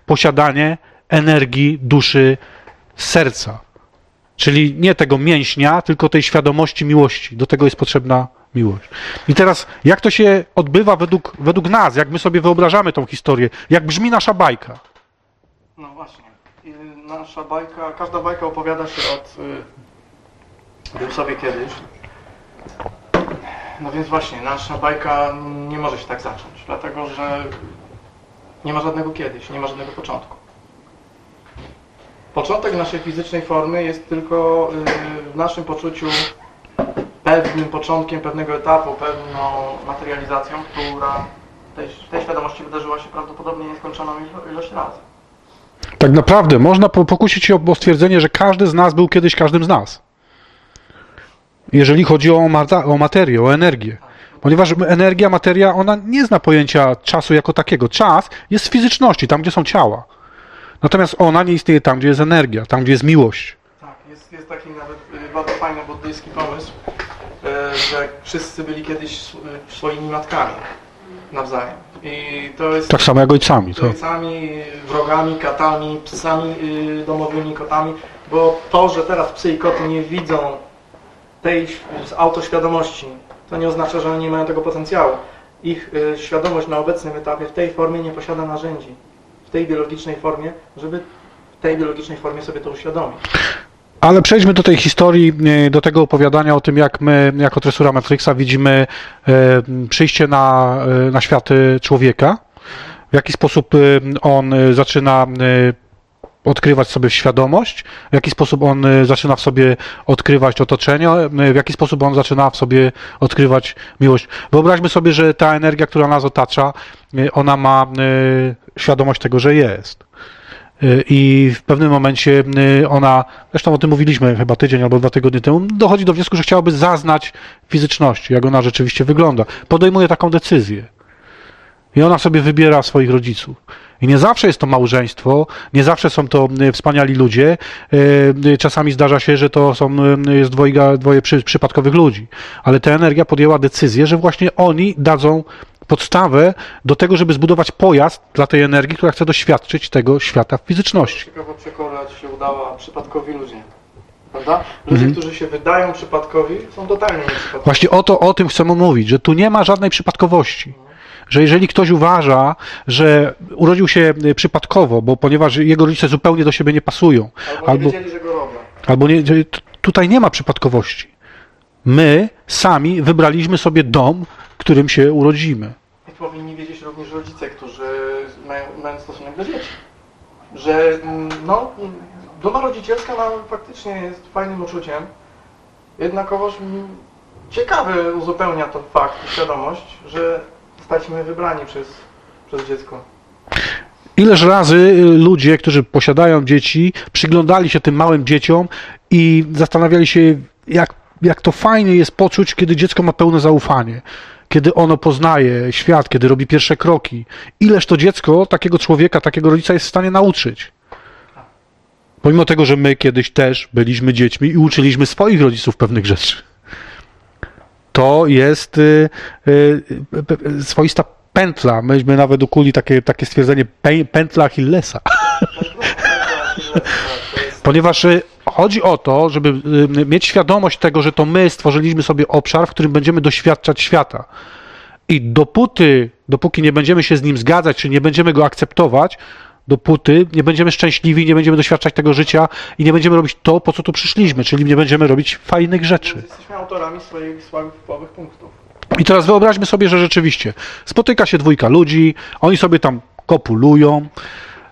posiadanie energii, duszy, serca. Czyli nie tego mięśnia, tylko tej świadomości miłości. Do tego jest potrzebna miłość. I teraz, jak to się odbywa według, według nas, jak my sobie wyobrażamy tą historię, jak brzmi nasza bajka? No właśnie. Nasza bajka, każda bajka opowiada się od... Y, był sobie kiedyś. No więc właśnie, nasza bajka nie może się tak zacząć, dlatego że nie ma żadnego kiedyś, nie ma żadnego początku. Początek naszej fizycznej formy jest tylko y, w naszym poczuciu pewnym początkiem pewnego etapu, pewną materializacją, która tej, tej świadomości wydarzyła się prawdopodobnie nieskończoną ilo- ilość razy. Tak naprawdę można po- pokusić się o, stwierdzenie, że każdy z nas był kiedyś każdym z nas. Jeżeli chodzi o, o materię, o energię. Ponieważ energia, materia, ona nie zna pojęcia czasu jako takiego. Czas jest w fizyczności, tam gdzie są ciała. Natomiast ona nie istnieje tam, gdzie jest energia, tam, gdzie jest miłość. Tak, jest, jest taki nawet y, bardzo fajny buddyjski pomysł, y, że wszyscy byli kiedyś y, swoimi matkami nawzajem. I to jest Tak samo jak ojcami. To, ojcami, wrogami, katami, psami domowymi, kotami, bo to, że teraz psy i koty nie widzą tej autoświadomości, to nie oznacza, że oni nie mają tego potencjału. Ich świadomość na obecnym etapie w tej formie nie posiada narzędzi, w tej biologicznej formie, żeby w tej biologicznej formie sobie to uświadomić. Ale przejdźmy do tej historii, e, do tego opowiadania o tym, jak my, jako tresura Matrixa, widzimy e, przyjście na, e, na świat człowieka, w jaki sposób on zaczyna odkrywać sobie świadomość, w jaki sposób on zaczyna w sobie odkrywać otoczenie, w jaki sposób on zaczyna w sobie odkrywać miłość. Wyobraźmy sobie, że ta energia, która nas otacza, ona ma świadomość tego, że jest. Y, I w pewnym momencie y, ona, zresztą o tym mówiliśmy chyba tydzień albo dwa tygodnie temu, dochodzi do wniosku, że chciałaby zaznać fizyczności, jak ona rzeczywiście wygląda. Podejmuje taką decyzję. I ona sobie wybiera swoich rodziców. I nie zawsze jest to małżeństwo, nie zawsze są to y, wspaniali ludzie. Czasami zdarza się, że to są, jest dwojga, dwoje przy, przypadkowych ludzi. Ale ta energia podjęła decyzję, że właśnie oni dadzą podstawę do tego, żeby zbudować pojazd dla tej energii, która chce doświadczyć tego świata w fizyczności. Ciekawo przekonać się udała przypadkowi ludzie. Prawda? Ludzie, którzy się wydają przypadkowi, są totalnie nieprzypadkowi. Właśnie o to, o tym chcemy mówić, że tu nie ma żadnej przypadkowości. Że jeżeli ktoś uważa, że urodził się y, przypadkowo, bo ponieważ jego rodzice zupełnie do siebie nie pasują, Albo nie albo, wiedzieli, że go robią. albo nie, tutaj nie ma przypadkowości. My sami wybraliśmy sobie dom, w którym się urodzimy. Powinni wiedzieć również rodzice, którzy mają, mają stosunek do dzieci. Że mm, no, duma rodzicielska no, faktycznie jest fajnym uczuciem, jednakowoż mm, ciekawy uzupełnia to fakt i świadomość, że zostaliśmy wybrani przez, przez dziecko. Ileż razy y, ludzie, którzy posiadają dzieci, przyglądali się tym małym dzieciom i zastanawiali się, jak, jak to fajnie jest poczuć, kiedy dziecko ma pełne zaufanie, kiedy ono poznaje świat, kiedy robi pierwsze kroki. Ileż to dziecko takiego człowieka, takiego rodzica jest w stanie nauczyć. Pomimo tego, że my kiedyś też byliśmy dziećmi i uczyliśmy swoich rodziców pewnych rzeczy. To jest y, y, y, swoista pętla. Myśmy nawet ukuli takie, takie stwierdzenie pę- pętla Achillesa. Ponieważ y, chodzi o to, żeby y, mieć świadomość tego, że to my stworzyliśmy sobie obszar, w którym będziemy doświadczać świata. I dopóty, dopóki nie będziemy się z nim zgadzać, czy nie będziemy go akceptować, dopóty nie będziemy szczęśliwi, nie będziemy doświadczać tego życia i nie będziemy robić to, po co tu przyszliśmy, czyli nie będziemy robić fajnych rzeczy. Jesteśmy autorami swoich słabych, słabych punktów. I teraz wyobraźmy sobie, że rzeczywiście spotyka się dwójka ludzi, oni sobie tam kopulują,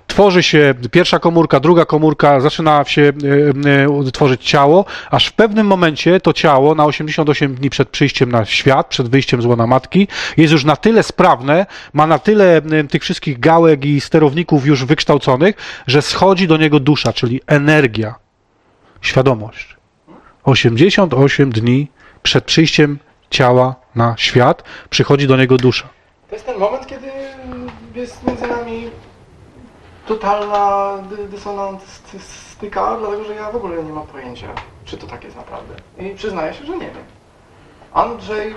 tworzy się pierwsza komórka, druga komórka, zaczyna się e, e, tworzyć ciało, aż w pewnym momencie to ciało na 88 dni przed przyjściem na świat, przed wyjściem z łona matki, jest już na tyle sprawne, ma na tyle tych wszystkich gałek i sterowników już wykształconych, że schodzi do niego dusza, czyli energia, świadomość. 88 dni przed przyjściem ciała na świat przychodzi do niego dusza. To jest ten moment, kiedy jest między nami totalna dy- dysonanstyka, dlatego że ja w ogóle nie mam pojęcia, czy to tak jest naprawdę. I przyznaję się, że nie wiem. Andrzej...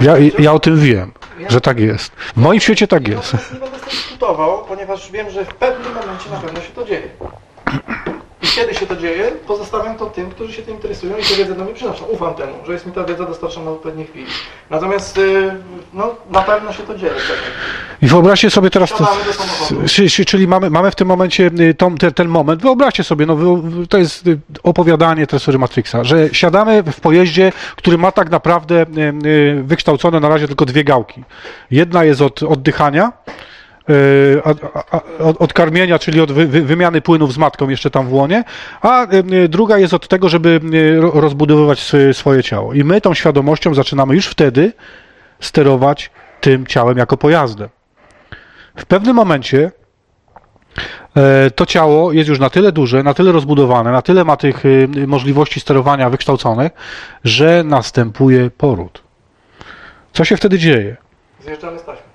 Ja, ja o tym wiem, że tak jest. W moim świecie tak Ja jest. nie będę z tym dyskutował, ponieważ wiem, że w pewnym momencie na pewno się to dzieje. I kiedy się to dzieje, pozostawiam to tym, którzy się tym interesują i tę wiedzę do mnie przynoszą. Ufam temu, że jest mi ta wiedza dostarczona w odpowiedniej chwili. Natomiast y, no, na pewno się to dzieje. I wyobraźcie sobie teraz, to, czyli mamy, mamy w tym momencie y, tą, ten, ten moment, wyobraźcie sobie, no, to jest y, opowiadanie tresury Matrixa, że siadamy w pojeździe, który ma tak naprawdę wykształcone na razie tylko dwie gałki. Jedna jest od oddychania, od, od karmienia, czyli od wy, wy, wymiany płynów z matką jeszcze tam w łonie, a y, y, druga jest od tego, żeby ro- rozbudowywać swoje ciało. I my tą świadomością zaczynamy już wtedy sterować tym ciałem jako pojazdem. W pewnym momencie e, to ciało jest już na tyle duże, na tyle rozbudowane, na tyle ma tych możliwości sterowania wykształconych, że następuje poród. Co się wtedy dzieje? Zjeżdżamy z taśmy.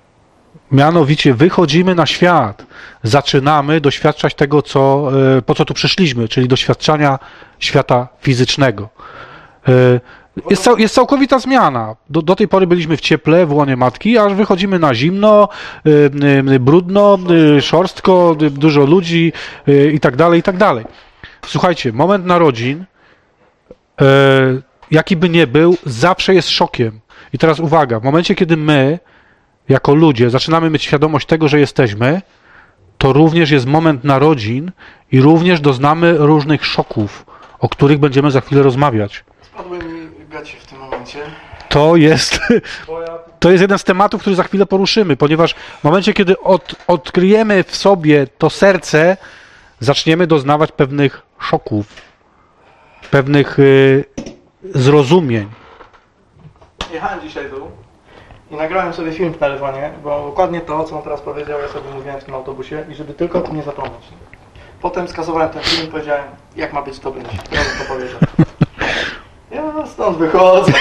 Mianowicie wychodzimy na świat, zaczynamy doświadczać tego, co, e, po co tu przyszliśmy, czyli doświadczania świata fizycznego. E, Jest, cał, jest całkowita zmiana. Do, do tej pory byliśmy w cieple, w łonie matki, aż wychodzimy na zimno, e, brudno, szorstko, dużo ludzi i tak dalej, i tak dalej. Słuchajcie, moment narodzin, jaki by nie był, zawsze jest szokiem. I teraz uwaga, w momencie, kiedy my jako ludzie zaczynamy mieć świadomość tego, że jesteśmy, to również jest moment narodzin i również doznamy różnych szoków, o których będziemy za chwilę rozmawiać. Spadły mi gacie w tym momencie, To jest, to jest jeden z tematów, który za chwilę poruszymy, ponieważ w momencie, kiedy od, odkryjemy w sobie to serce, zaczniemy doznawać pewnych szoków, pewnych y, zrozumień. jechałem dzisiaj tu i nagrałem sobie film w telefonie, bo dokładnie to, co on teraz powiedział, ja sobie mówiłem w tym autobusie i żeby tylko o tym nie zapomnieć. Potem skasowałem ten film i powiedziałem, jak ma być, to będzie. Ja bym to powiedział. Ja stąd wychodzę.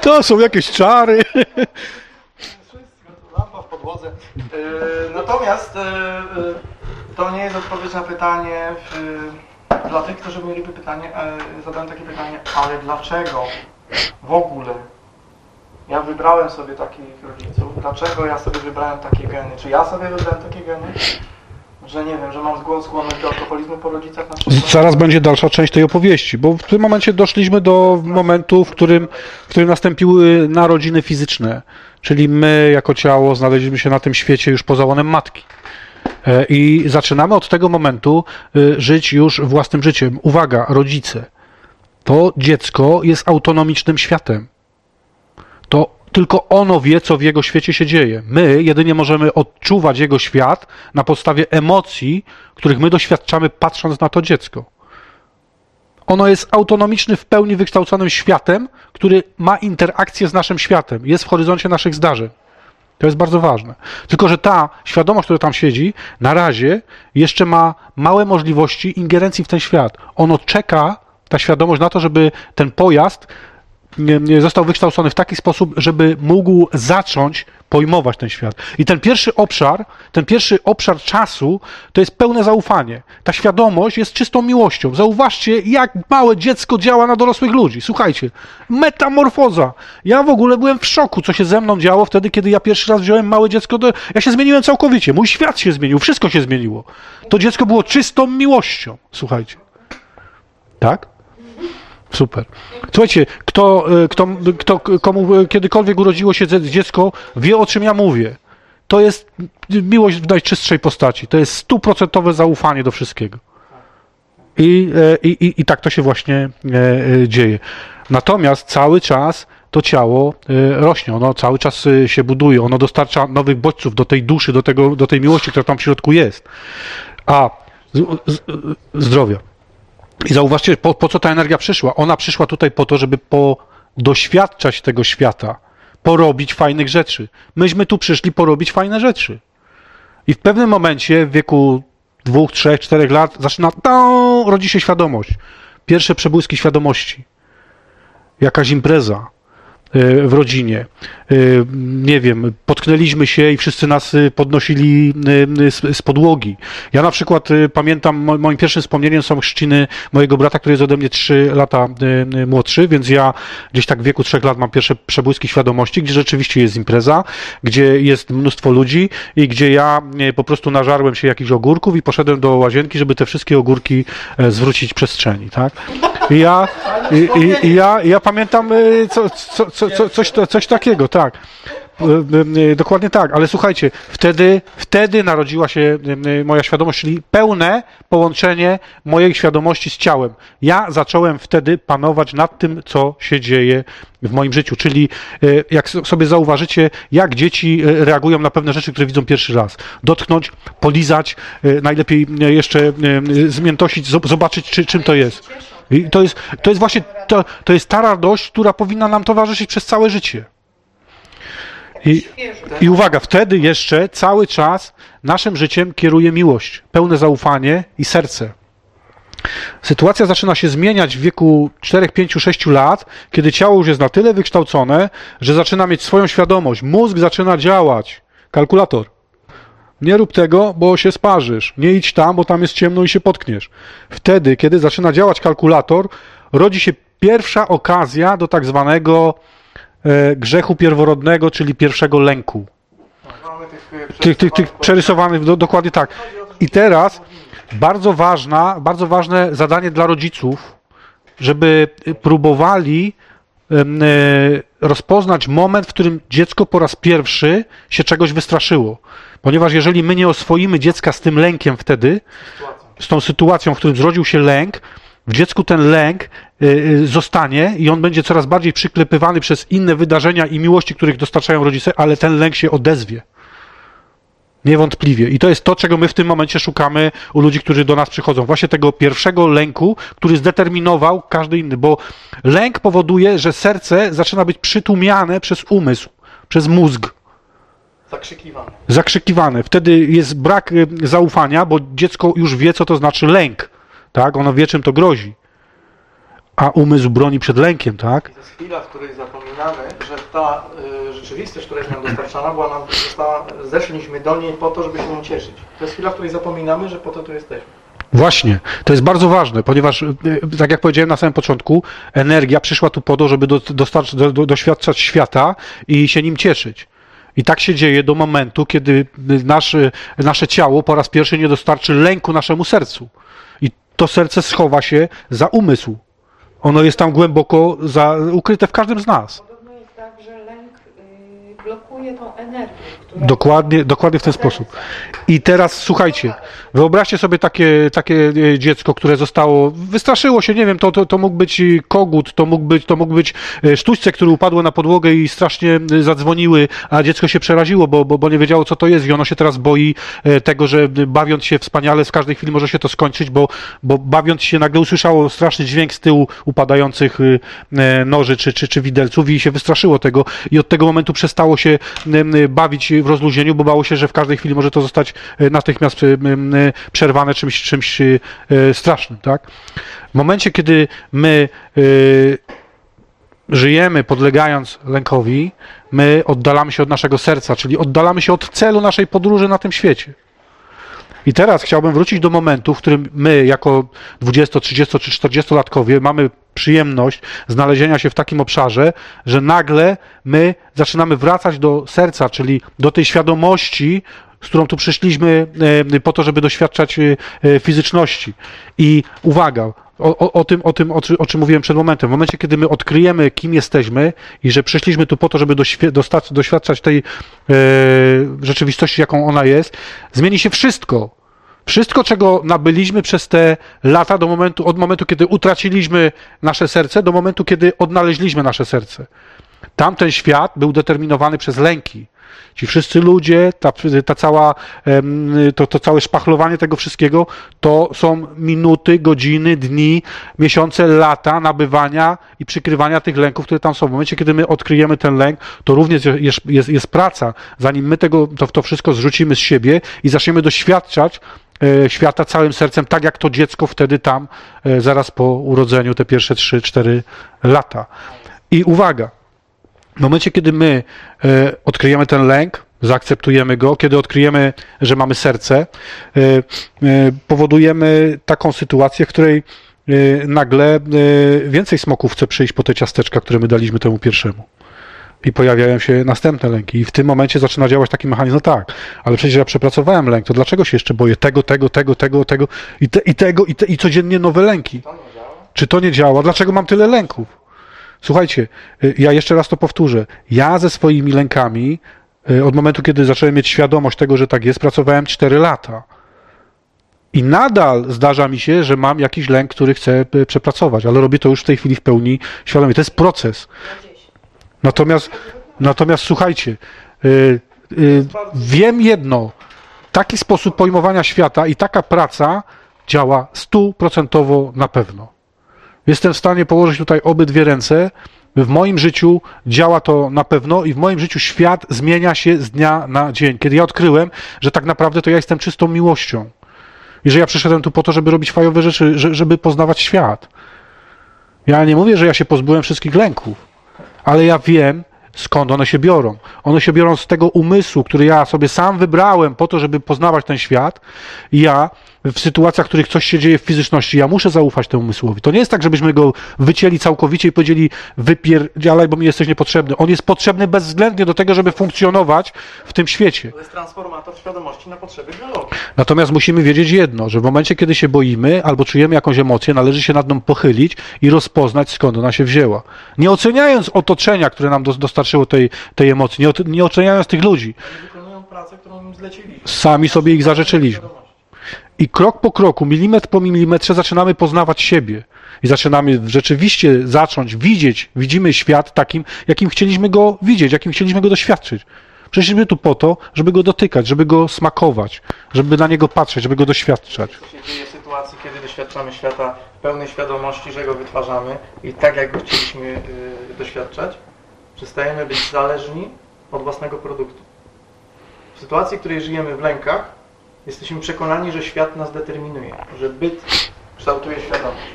To są jakieś czary. Lampa w podłodze. Yy, natomiast yy, yy, to nie jest odpowiedź na pytanie dla tych, którzy mieliby pytanie, zadałem takie pytanie, ale dlaczego w ogóle ja wybrałem sobie takich rodziców? Dlaczego ja sobie wybrałem takie geny? Czy ja sobie wybrałem takie geny? Że nie wiem, że mam zgłos skłonność do alkoholizmu po rodzicach na? Zaraz będzie dalsza część tej opowieści, bo w tym momencie doszliśmy do momentu, w którym, w którym nastąpiły narodziny fizyczne, czyli my jako ciało znaleźliśmy się na tym świecie już poza łonem matki. E, I zaczynamy od tego momentu y, żyć już własnym życiem. Uwaga, rodzice. To dziecko jest autonomicznym światem. To tylko ono wie, co w jego świecie się dzieje. My jedynie możemy odczuwać jego świat na podstawie emocji, których my doświadczamy patrząc na to dziecko. Ono jest autonomiczny, w pełni wykształconym światem, który ma interakcję z naszym światem, jest w horyzoncie naszych zdarzeń. To jest bardzo ważne. Tylko, że ta świadomość, która tam siedzi, na razie jeszcze ma małe możliwości ingerencji w ten świat. Ono czeka, ta świadomość, na to, żeby ten pojazd został wykształcony w taki sposób, żeby mógł zacząć pojmować ten świat. I ten pierwszy obszar, ten pierwszy obszar czasu, to jest pełne zaufanie. Ta świadomość jest czystą miłością. Zauważcie, jak małe dziecko działa na dorosłych ludzi. Słuchajcie, metamorfoza. Ja w ogóle byłem w szoku, co się ze mną działo wtedy, kiedy ja pierwszy raz wziąłem małe dziecko. Do... Ja się zmieniłem całkowicie. Mój świat się zmienił, wszystko się zmieniło. To dziecko było czystą miłością. Słuchajcie. Tak? Super. Słuchajcie, kto, y, kto, kto, komu kiedykolwiek urodziło się dzie- dziecko, wie o czym ja mówię. To jest miłość w najczystszej postaci. To jest stuprocentowe zaufanie do wszystkiego. I, e, i, i, tak to się właśnie e, e, dzieje. Natomiast cały czas to ciało e, rośnie, ono cały czas e, się buduje, ono dostarcza nowych bodźców do tej duszy, do, tego, do tej miłości, która tam w środku jest. A z, z, zdrowia. I zauważcie, po, po co ta energia przyszła? Ona przyszła tutaj po to, żeby po, doświadczać tego świata, porobić fajnych rzeczy. Myśmy tu przyszli porobić fajne rzeczy. I w pewnym momencie, w wieku dwóch, trzech, czterech lat, zaczyna, to, rodzi się świadomość. Pierwsze przebłyski świadomości. Jakaś impreza w rodzinie. Y, Nie wiem, potknęliśmy się i wszyscy nas y, podnosili y, z, podłogi. Ja na przykład y, pamiętam, mo- moim pierwszym wspomnieniem są chrzciny mojego brata, który jest ode mnie 3 lata y, y, młodszy, więc ja gdzieś tak w wieku 3 lat mam pierwsze przebłyski świadomości, gdzie rzeczywiście jest impreza, gdzie jest mnóstwo ludzi i gdzie ja y, po prostu nażarłem się jakichś ogórków i poszedłem do łazienki, żeby te wszystkie ogórki e, zwrócić przestrzeni, tak? I ja, i, i, i ja, ja pamiętam y, co, co, co, co, coś, coś takiego, tak. Y, y, y, Dokładnie tak, ale słuchajcie, wtedy, wtedy narodziła się moja świadomość, czyli pełne połączenie mojej świadomości z ciałem. Ja zacząłem wtedy panować nad tym, co się dzieje w moim życiu, czyli jak so- sobie zauważycie, jak dzieci reagują na pewne rzeczy, które widzą pierwszy raz. Dotknąć, polizać, najlepiej jeszcze zmiętosić, zob- zobaczyć, czy, czym to jest. I to jest, to jest właśnie, to, to jest ta radość, która powinna nam towarzyszyć przez całe życie. I, I uwaga, wtedy jeszcze cały czas naszym życiem kieruje miłość, pełne zaufanie i serce. Sytuacja zaczyna się zmieniać w wieku 4, 5, 6 lat, kiedy ciało już jest na tyle wykształcone, że zaczyna mieć swoją świadomość. Mózg zaczyna działać. Kalkulator. Nie rób tego, bo się sparzysz. Nie idź tam, bo tam jest ciemno i się potkniesz. Wtedy, kiedy zaczyna działać kalkulator, rodzi się pierwsza okazja do tak zwanego e, grzechu pierworodnego, czyli pierwszego lęku. Tych, Tych, tych, przerysowanych, do, dokładnie tak. I teraz bardzo ważna, bardzo ważne zadanie dla rodziców, żeby próbowali e, rozpoznać moment, w którym dziecko po raz pierwszy się czegoś wystraszyło. Ponieważ jeżeli my nie oswoimy dziecka z tym lękiem wtedy, z tą sytuacją, w którym zrodził się lęk, w dziecku ten lęk y, y, zostanie i on będzie coraz bardziej przyklepywany przez inne wydarzenia i miłości, których dostarczają rodzice, ale ten lęk się odezwie. Niewątpliwie. I to jest to, czego my w tym momencie szukamy u ludzi, którzy do nas przychodzą. Właśnie tego pierwszego lęku, który zdeterminował każdy inny, bo lęk powoduje, że serce zaczyna być przytłumiane przez umysł, przez mózg zakrzykiwane. zakrzykiwane. Wtedy jest brak y, zaufania, bo dziecko już wie, co to znaczy lęk. Tak? Ono wie, czym to grozi. A umysł broni przed lękiem, tak? To jest chwila, w której zapominamy, że ta y, rzeczywistość, która jest nam dostarczana, była nam została, zeszliśmy do niej po to, żeby się nią cieszyć. To jest chwila, w której zapominamy, że po to tu jesteśmy. Właśnie, to jest bardzo ważne, ponieważ, y, y, tak jak powiedziałem na samym początku, energia przyszła tu po to, żeby do, dostarczyć, do, do, doświadczać świata i się nim cieszyć. I tak się dzieje do momentu, kiedy nasz, nasze ciało po raz pierwszy nie dostarczy lęku naszemu sercu. I to serce schowa się za umysł. Ono jest tam głęboko za, ukryte w każdym z nas. Podobno jest tak, że lęk tą energię, która... Dokładnie, dokładnie w ten sposób. I teraz słuchajcie, wyobraźcie sobie takie, takie e, dziecko, które zostało, wystraszyło się, nie wiem, to, to, to mógł być e, kogut, to mógł być, to mógł być e, sztućce, które upadły na podłogę i strasznie zadzwoniły, a dziecko się przeraziło, bo, bo, bo nie wiedziało, co to jest i ono się teraz boi tego, że bawiąc się wspaniale, w każdej chwili może się to skończyć, bo, bo bawiąc się nagle usłyszało straszny dźwięk z tyłu upadających noży czy, czy, czy widelców i się wystraszyło tego i od tego momentu przestało się bawić w rozluźnieniu, bo bało się, że w każdej chwili może to zostać e, natychmiast przerwane czymś, czymś strasznym, tak? W momencie, kiedy my żyjemy podlegając lękowi, my oddalamy się od naszego serca, czyli oddalamy się od celu naszej podróży na tym świecie. I teraz chciałbym wrócić do momentu, w którym my, jako 20, 30 czy 40-latkowie, mamy przyjemność znalezienia się w takim obszarze, że nagle my zaczynamy wracać do serca, czyli do tej świadomości, z którą tu przyszliśmy e, po to, żeby doświadczać e, e, fizyczności. I uwaga, o, o, o tym, o, tym o, o czym mówiłem przed momentem. W momencie, kiedy my odkryjemy, kim jesteśmy i że przyszliśmy tu po to, żeby doświadczać tej e, rzeczywistości, jaką ona jest, zmieni się wszystko. Wszystko, czego nabyliśmy przez te lata do momentu, od momentu, kiedy utraciliśmy nasze serce, do momentu, kiedy odnaleźliśmy nasze serce. Tamten świat był determinowany przez lęki. Ci wszyscy ludzie, ta, ta cała, to, to całe szpachlowanie tego wszystkiego, to są minuty, godziny, dni, miesiące, lata nabywania i przykrywania tych lęków, które tam są. W momencie, kiedy my odkryjemy ten lęk, to również jest, jest, jest praca, zanim my tego, to, to wszystko zrzucimy z siebie i zaczniemy doświadczać e, świata całym sercem, tak jak to dziecko wtedy tam, e, zaraz po urodzeniu, te pierwsze 3-4 lata. I uwaga, w momencie, kiedy my e, odkryjemy ten lęk, zaakceptujemy go, kiedy odkryjemy, że mamy serce, e, e, powodujemy taką sytuację, w której nagle więcej smoków chce przyjść po te ciasteczka, które my daliśmy temu pierwszemu. I pojawiają się następne lęki. I w tym momencie zaczyna działać taki mechanizm, no tak, ale przecież ja przepracowałem lęk, to dlaczego się jeszcze boję tego, tego, tego, tego, tego i, te, i tego, i, te, i codziennie nowe lęki? Czy to nie działa? Dlaczego mam tyle lęków? Słuchajcie, y, ja jeszcze raz to powtórzę. Ja ze swoimi lękami, y, od momentu, kiedy zacząłem mieć świadomość tego, że tak jest, pracowałem 4 lata. I nadal zdarza mi się, że mam jakiś lęk, który chcę y, przepracować, ale robię to już w tej chwili w pełni świadomie. To jest proces. Natomiast, natomiast słuchajcie, y, y, wiem jedno. Taki sposób pojmowania świata i taka praca działa stuprocentowo na pewno. Jestem w stanie położyć tutaj obydwie ręce. W moim życiu działa to na pewno i w moim życiu świat zmienia się z dnia na dzień. Kiedy ja odkryłem, że tak naprawdę to ja jestem czystą miłością i że ja przyszedłem tu po to, żeby robić fajowe rzeczy, że- żeby poznawać świat. Ja nie mówię, że ja się pozbyłem wszystkich lęków, ale ja wiem, skąd one się biorą. One się biorą z tego umysłu, który ja sobie sam wybrałem po to, żeby poznawać ten świat. I ja w sytuacjach, w których coś się dzieje w fizyczności, ja muszę zaufać temu umysłowi. To nie jest tak, żebyśmy go wycięli całkowicie i powiedzieli wypierdzialaj, bo mi jesteś niepotrzebny. On jest potrzebny bezwzględnie do tego, żeby funkcjonować w tym świecie. To jest transformator świadomości na potrzeby biologii. Natomiast musimy wiedzieć jedno, że w momencie, kiedy się boimy albo czujemy jakąś emocję, należy się nad nią pochylić i rozpoznać, skąd ona się wzięła. Nie oceniając otoczenia, które nam dos- dostarczyło tej, tej emocji, nie, nie oceniając tych ludzi. Oni wykonują pracę, którą im zleciliśmy. Sami sobie ich zażyczyliśmy. I krok po kroku, milimetr po milimetrze zaczynamy poznawać siebie. I zaczynamy rzeczywiście zacząć widzieć, widzimy świat takim, jakim chcieliśmy go widzieć, jakim chcieliśmy go doświadczyć. Przyszliśmy tu po to, żeby go dotykać, żeby go smakować, żeby na niego patrzeć, żeby go doświadczać. Dzieje sytuacji, kiedy doświadczamy świata pełnej świadomości, że go wytwarzamy i tak, jak go chcieliśmy y, doświadczać, przestajemy być zależni od własnego produktu. W sytuacji, w której żyjemy w lękach, jesteśmy przekonani, że świat nas determinuje, że byt kształtuje świadomość.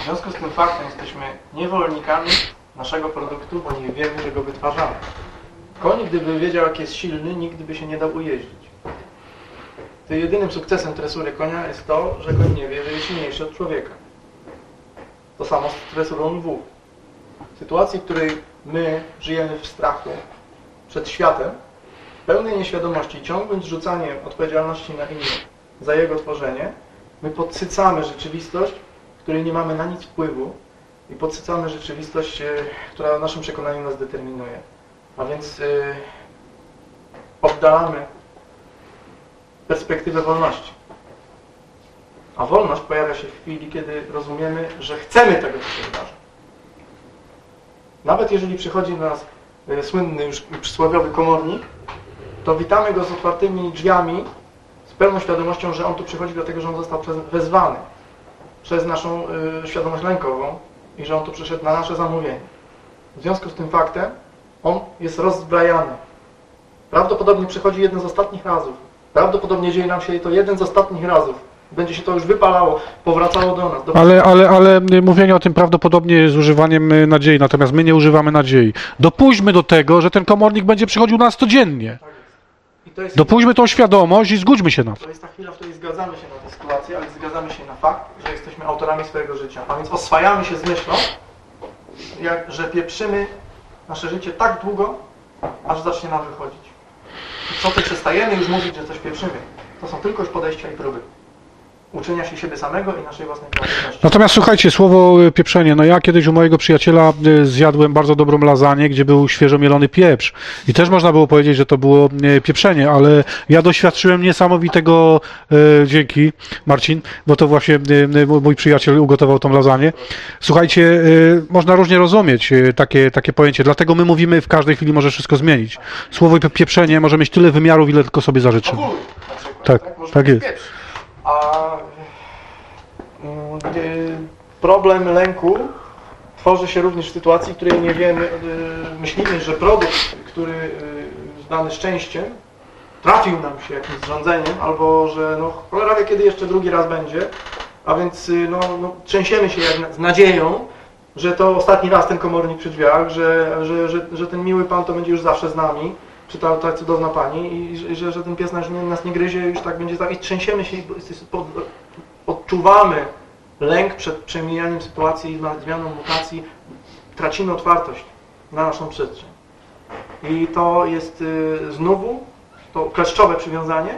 W związku z tym faktem jesteśmy niewolnikami naszego produktu, bo nie wiemy, że go wytwarzamy. Koń, gdyby wiedział, jak jest silny, nigdy by się nie dał ujeździć. To jedynym sukcesem tresury konia jest to, że koń nie wie, że jest silniejszy od człowieka. To samo z tresurą lwów. W sytuacji, w której my żyjemy w strachu przed światem, w pełnej nieświadomości, ciągłym zrzucaniem odpowiedzialności na innych za jego tworzenie, my podsycamy rzeczywistość, której nie mamy na nic wpływu i podsycamy rzeczywistość, e, która w naszym przekonaniu nas determinuje. A więc yy, oddalamy perspektywę wolności. A wolność pojawia się w chwili, kiedy rozumiemy, że chcemy tego, co się wydarzy. Nawet jeżeli przychodzi do nas e, słynny już przysłowiowy komornik, to witamy go z otwartymi drzwiami, z pełną świadomością, że on tu przychodzi dlatego, że on został wezwany przez naszą y, świadomość lękową i że on tu przyszedł na nasze zamówienie. W związku z tym faktem on jest rozbrajany. Prawdopodobnie przychodzi jeden z ostatnich razów. Prawdopodobnie dzieje nam się to jeden z ostatnich razów. Będzie się to już wypalało, powracało do nas. Do... Ale, ale, ale y, mówienie o tym prawdopodobnie jest używaniem y, nadziei, natomiast my nie używamy nadziei. Dopuśćmy do tego, że ten komornik będzie przychodził nas codziennie. I to jest, Dopuśćmy tą świadomość i zgódźmy się na to. to jest ta chwila, w której zgadzamy się na tę sytuację, ale zgadzamy się na fakt, że jesteśmy autorami swojego życia. A więc oswajamy się z myślą, jak, że pieprzymy nasze życie tak długo, aż zacznie nam wychodzić. I co ty przestajemy już mówić, że coś pieprzymy. To są tylko już podejścia i próby. Uczenia się siebie samego i naszej własnej kreatywności. Natomiast słuchajcie, słowo y, pieprzenie. No ja kiedyś u mojego przyjaciela y, zjadłem bardzo dobrą lasagne, gdzie był świeżo mielony pieprz. I też można było powiedzieć, że to było y, pieprzenie, ale ja doświadczyłem niesamowitego, y, dzięki Marcin, bo to właśnie y, y, mój przyjaciel ugotował tą lasagne. Słuchajcie, y, można różnie rozumieć y, takie, takie pojęcie, dlatego my mówimy w każdej chwili może wszystko zmienić. Słowo pie- pieprzenie może mieć tyle wymiarów, ile tylko sobie zażyczymy. Ogólnie na przykład, Tak, Może tak być jest. pieprz. A mm, problem lęku tworzy się również w sytuacji, w której nie wiemy, y, myślimy, że produkt, który y, dany szczęściem trafił nam się jakimś zrządzeniem, albo że no cholera wie kiedy jeszcze drugi raz będzie, a więc y, no, no, trzęsiemy się jak z nadzieją, że to ostatni raz ten komornik przy drzwiach, że, że, że, że ten miły pan to będzie już zawsze z nami, czy ta, ta cudowna pani i że, że, ten pies nas nie, nas nie gryzie, już tak będzie i trzęsiemy się i pod, odczuwamy lęk przed przemijaniem sytuacji, nad zmianą mutacji, tracimy otwartość na naszą przestrzeń. I to jest y, znowu to kleszczowe przywiązanie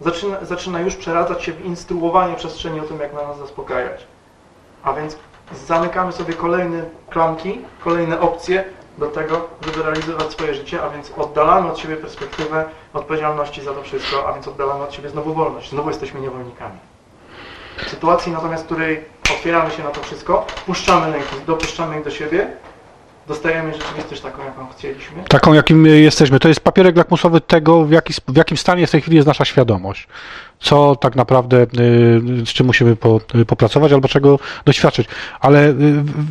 zaczyna, zaczyna już przeradzać się w instruowanie przestrzeni o tym, jak na nas zaspokajać. A więc zamykamy sobie kolejne klamki, kolejne opcje do tego, żeby realizować swoje życie, a więc oddalamy od siebie perspektywę odpowiedzialności za to wszystko, a więc oddalamy od siebie znowu wolność. Znowu jesteśmy niewolnikami. W sytuacji natomiast, w której otwieramy się na to wszystko, puszczamy lęki, dopuszczamy ich do siebie, dostajemy rzeczywistość taką, jaką chcieliśmy. Taką, jakim jesteśmy. To jest papierek lakmusowy tego, w, jaki, w jakim stanie w tej chwili jest nasza świadomość. Co tak naprawdę, y, z czym musimy po, y, popracować albo czego doświadczyć. Ale y,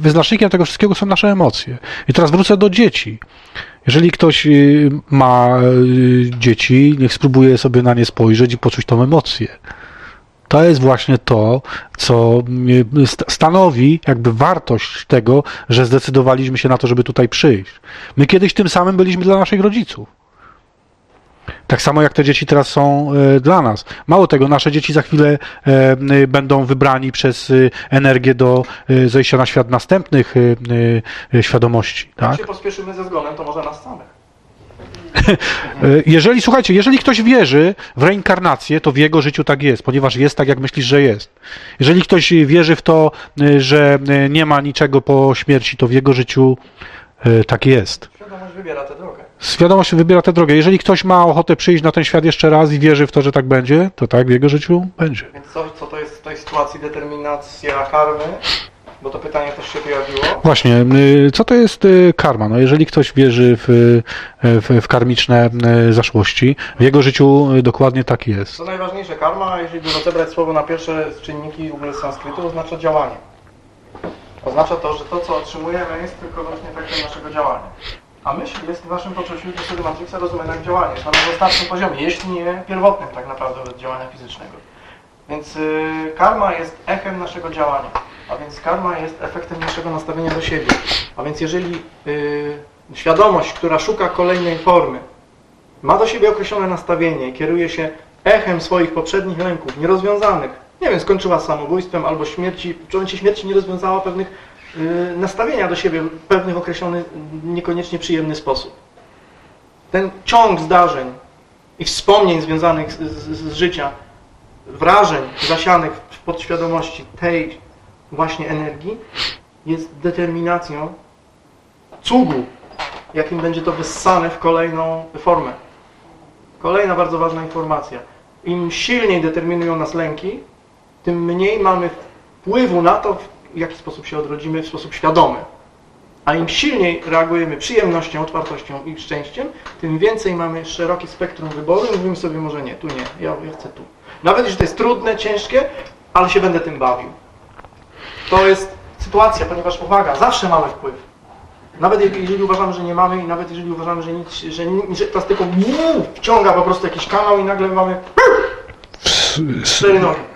wyznacznikiem tego wszystkiego są nasze emocje. I teraz wrócę do dzieci. Jeżeli ktoś ma dzieci, niech spróbuje sobie na nie spojrzeć i poczuć tą emocję. To jest właśnie to, co st- stanowi jakby wartość tego, że zdecydowaliśmy się na to, żeby tutaj przyjść. My kiedyś tym samym byliśmy dla naszych rodziców. Tak samo jak te dzieci teraz są e, dla nas. Mało tego, nasze dzieci za chwilę e, będą wybrani przez energię do zejścia na świat następnych świadomości. Jak Tak? się pospieszymy ze zgonem, to może nas samych. Jeżeli, słuchajcie, jeżeli ktoś wierzy w reinkarnację, to w jego życiu tak jest, ponieważ jest tak, jak myślisz, że jest. Jeżeli ktoś wierzy w to, że nie ma niczego po śmierci, to w jego życiu e, tak jest. Świadomość wybiera tę drogę. Świadomość wybiera tę drogę. Jeżeli ktoś ma ochotę przyjść na ten świat jeszcze raz i wierzy w to, że tak będzie, to tak w jego życiu będzie. Więc co, co to jest w tej sytuacji determinacja karmy? Bo to pytanie też się pojawiło. Właśnie, y, co to jest y, karma? No jeżeli ktoś wierzy w, y, w, w karmiczne zaszłości, w jego życiu dokładnie tak jest. Co najważniejsze, karma, jeżeli by rozebrać słowo na pierwsze czynniki w ogóle z sanskrytu, oznacza działanie. Oznacza to, że to, co otrzymujemy, jest tylko wyłącznie efektem naszego działania. A myśl jest w naszym poczuciu zasady Matrixa rozumiana jak działanie, na najwyższym poziomie, jeśli nie pierwotnym tak naprawdę od działania fizycznego. Więc y, karma jest echem naszego działania, a więc karma jest efektem naszego nastawienia do siebie. A więc jeżeli y, świadomość, która szuka kolejnej formy, ma do siebie określone nastawienie, kieruje się echem swoich poprzednich lęków, nierozwiązanych, nie wiem, skończyła samobójstwem albo śmierci, w momencie śmierci nie rozwiązała pewnych y, nastawienia do siebie w pewnych określony, niekoniecznie przyjemny sposób. Ten ciąg zdarzeń i wspomnień związanych z, z, z życia, wrażeń zasianych w podświadomości tej właśnie energii jest determinacją cugu, jakim będzie to wyssane w kolejną formę. Kolejna bardzo ważna informacja. Im silniej determinują nas lęki, tym mniej mamy wpływu na to, w jaki sposób się odrodzimy w sposób świadomy. A im silniej reagujemy przyjemnością, otwartością i szczęściem, tym więcej mamy szerokie spektrum wyboru i mówimy sobie może nie, tu nie, ja, ja chcę tu. Nawet jeśli to jest trudne, ciężkie, ale się będę tym bawił. To jest sytuacja, ponieważ uwaga, zawsze mamy wpływ. Nawet jeżeli- uważamy, że nie mamy i nawet jeżeli uważamy, że nic, że, że to tylko wciąga po prostu jakiś kanał i nagle mamy.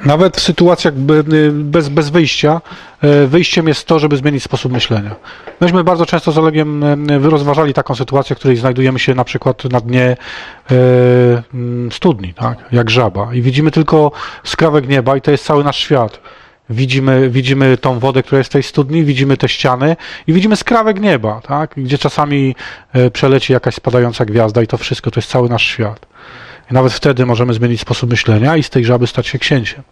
Nawet w sytuacjach be- bez, bez wyjścia, e, wyjściem jest to, żeby zmienić sposób myślenia. Myśmy bardzo często z Olegiem e, rozważali taką sytuację, w której znajdujemy się na przykład na dnie e, studni, tak? jak żaba i widzimy tylko skrawek nieba i to jest cały nasz świat. Widzimy, widzimy tą wodę, która jest w tej studni, widzimy te ściany i widzimy skrawek nieba, tak? gdzie czasami e, przeleci jakaś spadająca gwiazda i to wszystko to jest cały nasz świat. I nawet wtedy możemy zmienić sposób myślenia i z tej żaby stać się księciem.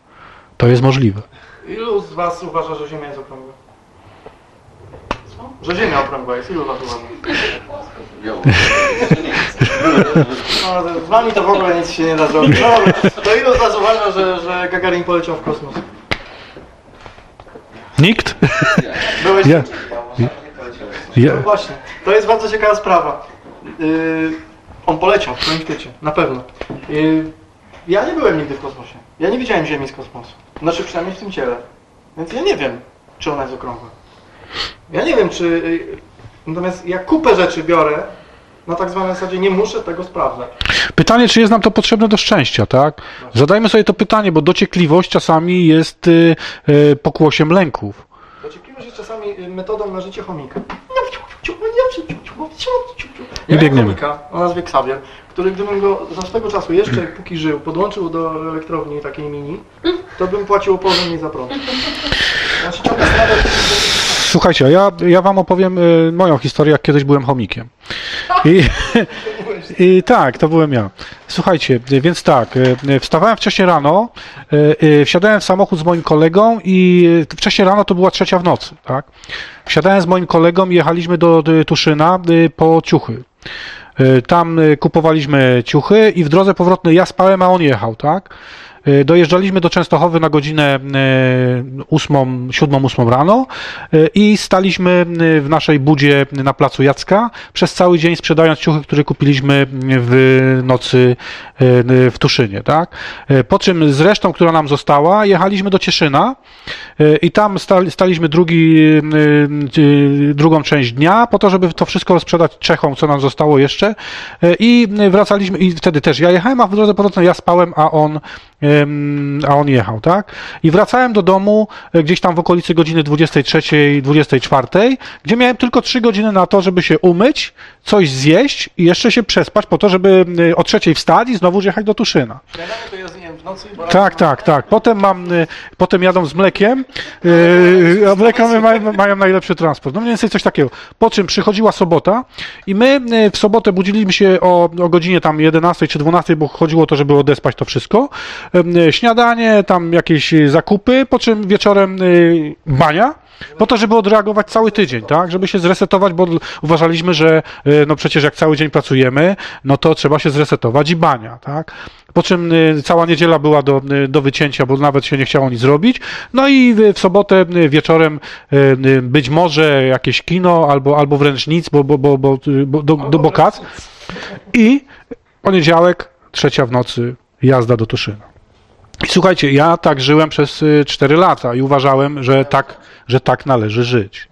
To jest możliwe. Ilu z Was uważa, że Ziemia jest okrągła? Że Ziemia okrągła jest. Ilu z Was uważa? No, to z Wami to w ogóle nic się nie da zrobić. No to ilu z Was uważa, że, że Gagarin poleciał w kosmos? Nikt? Byłeś... Ja. Ja, No właśnie, to jest bardzo ciekawa sprawa. Yy, on poleciał w swoim sztycie, na pewno. Yy, ja nie byłem nigdy w kosmosie. Ja nie widziałem Ziemi z kosmosu. Znaczy przynajmniej w tym ciele. Więc ja nie wiem, czy ona jest okrągła. Ja nie wiem, czy... Yy, natomiast ja kupę rzeczy biorę, na tak zwanej zasadzie nie muszę tego sprawdzać. Pytanie, czy jest nam to potrzebne do szczęścia, tak? Zadajmy sobie to pytanie, bo dociekliwość czasami jest y, y, pokłosiem lęków. Dociekliwość jest czasami y, metodą na życie chomika. I Ja biegniemy. chomika o nazwie Xavier, który gdybym go za swego czasu jeszcze póki żył, podłączył do elektrowni takiej mini, to bym płacił opłatę nie za prąd. Się ciągle Słuchajcie, a ja, ja wam opowiem y, moją historię, jak kiedyś byłem chomikiem. I, I tak, to byłem ja. Słuchajcie, więc tak, y, wstawałem wcześniej rano, y, y, wsiadałem w samochód z moim kolegą i wcześniej rano to była trzecia w nocy, tak? Wsiadałem z moim kolegą i jechaliśmy do, Tuszyna po ciuchy. Tam kupowaliśmy ciuchy i w drodze powrotnej ja spałem, a on jechał, tak? Y, Dojeżdżaliśmy do Częstochowy na godzinę 8, 7, 8 rano y, i staliśmy y, w naszej budzie na placu Jacka przez cały dzień sprzedając ciuchy, które kupiliśmy w nocy w Tuszynie, tak? Po czym z resztą, która nam została, jechaliśmy do Cieszyna i tam stali, staliśmy drugi, drugą część dnia po to, żeby to wszystko rozprzedać Czechom, co nam zostało jeszcze i wracaliśmy i wtedy też ja jechałem, a w drodze powrotnej ja spałem, a on a on jechał, tak? I wracałem do domu e, gdzieś tam w okolicy godziny 23, 24, gdzie miałem tylko 3 godziny na to, żeby się umyć, coś zjeść i jeszcze się przespać po to, żeby y, o trzeciej wstać i znowu jechać do Tuszyna. Śniadanie to ja zjem w nocy, bo Tak, tak, tak. Potem mam, y, potem jadą z mlekiem, a mleka mają, mają najlepszy transport. No mniej więcej coś takiego. Po czym przychodziła sobota i my w sobotę budziliśmy się o, o godzinie tam 11 czy 12, bo chodziło o to, żeby odespać to wszystko. Y, Śniadanie, tam jakieś zakupy, po czym wieczorem y, bania. Po to, żeby odreagować cały tydzień, tak? Żeby się zresetować, bo uważaliśmy, że y, no przecież jak cały dzień pracujemy, no to trzeba się zresetować i bania, tak? Po czym cała niedziela była do, do wycięcia, bo nawet się nie chciało nic zrobić. No i w- sobotę wieczorem być może jakieś kino albo, albo wręcz nic, bo, bo, bo, bo, bo do, do bokac. I poniedziałek, trzecia w nocy, jazda do Tuszyna. Słuchajcie, ja tak żyłem przez y, 4 lata i uważałem, że tak, że tak należy żyć.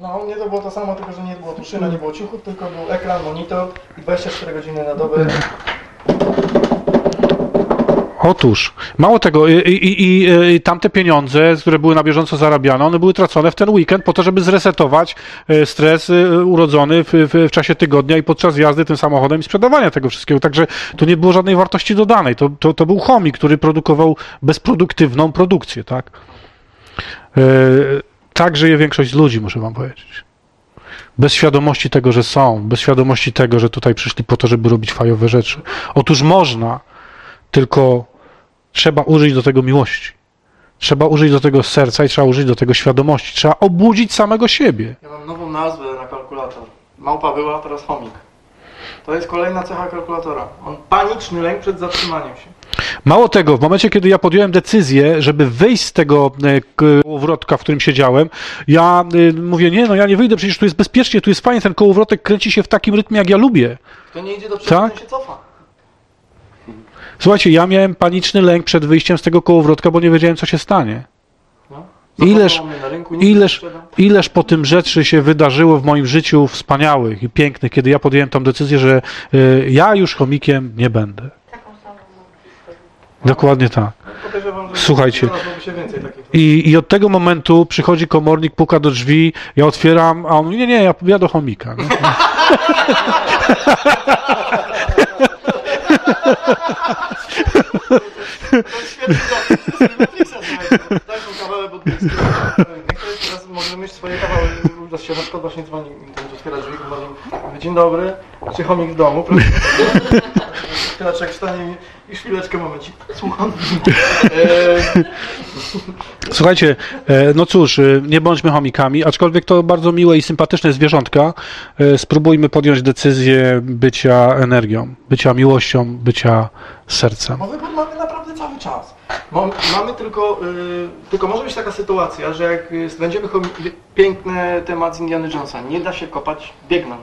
No, nie to było to samo, tylko że nie było tuszyna, nie było ciuchów, tylko był ekran, monitor i 24 godziny na dobę. Otóż, mało tego, i, i, i, tamte pieniądze, które były na bieżąco zarabiane, one były tracone w ten weekend po to, żeby zresetować e, stres e, urodzony w, w, w czasie tygodnia i podczas jazdy tym samochodem i sprzedawania tego wszystkiego. Także tu nie było żadnej wartości dodanej. To, to, to był chomik, który produkował bezproduktywną produkcję, tak? E, tak żyje większość z ludzi, muszę wam powiedzieć. Bez świadomości tego, że są, bez świadomości tego, że tutaj przyszli po to, żeby robić fajowe rzeczy. Otóż można, tylko trzeba użyć do tego miłości. Trzeba użyć do tego serca i trzeba użyć do tego świadomości. Trzeba obudzić samego siebie. Ja mam nową nazwę na kalkulator. Małpa była, teraz chomik. To jest kolejna cecha kalkulatora. On paniczny lęk przed zatrzymaniem się. Mało tego, w momencie, kiedy ja podjąłem decyzję, żeby wyjść z tego e, kołowrotka, w którym siedziałem, ja e, mówię, nie, no ja nie wyjdę, przecież tu jest bezpiecznie, tu jest fajnie, ten kołowrotek kręci się w takim rytmie, jak ja lubię. Kto nie idzie do przodu, Tak? się cofa. Słuchajcie, ja miałem paniczny lęk przed wyjściem z tego kołowrotka, bo nie wiedziałem, co się stanie. No. Ileż- rynku, Ileż, ileż po tym rzeczy się wydarzyło w moim życiu wspaniałych i pięknych, kiedy ja podjąłem tą decyzję, że y, ja już chomikiem nie będę. Dokładnie tak. Słuchajcie. I, I od tego momentu przychodzi komornik, puka do drzwi, ja otwieram, a on mówi, nie, nie, ja, ja do chomika. Nie? To jest świetny tą kawałek od teraz może mieć swoje kawały, raz się na przykład właśnie dzwoni, otwiera drzwi, mówi, dzień dobry, czy chomik w domu, proszę. Otwieraczek wstanie i już chwileczkę, momencik, słucham. Słuchajcie, e, no cóż, e, nie bądźmy chomikami, aczkolwiek to bardzo miłe i sympatyczne zwierzątka. E, Spróbujmy podjąć decyzję bycia energią, bycia miłością, bycia sercem. Bo wybór mamy naprawdę cały czas. Mam, mamy tylko, tylko może być taka sytuacja, że jak będziemy chomi- piękny temat z Indiana Jonesa, nie da się kopać biegnąc.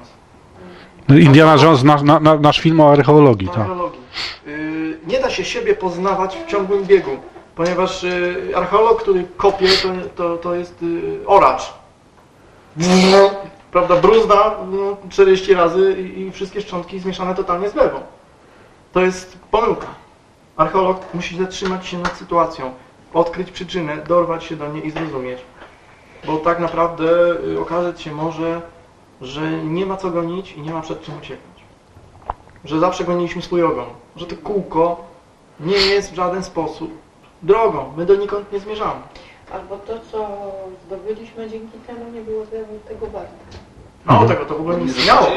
Indiana Jones, nasz, na, na, nasz film o archeologii, tak. archeologii. Y, nie da się siebie poznawać w ciągłym biegu, ponieważ y, archeolog, który kopie, to, to, to jest y, oracz. Prawda, bruzda no, 40 razy i, wszystkie szczątki zmieszane totalnie z glebą. To jest pomyłka. Archeolog musi zatrzymać się nad sytuacją, odkryć przyczynę, dorwać się do niej i zrozumieć. Bo tak naprawdę okazać się może, że nie ma co gonić i nie ma przed czym uciekać że zawsze goniliśmy swój ogon, że to kółko nie jest w żaden sposób drogą, my donikąd nie zmierzamy. Albo to, co zdobyliśmy dzięki temu, nie było tego- tego warte. Mało tego, to w ogóle nie istniało.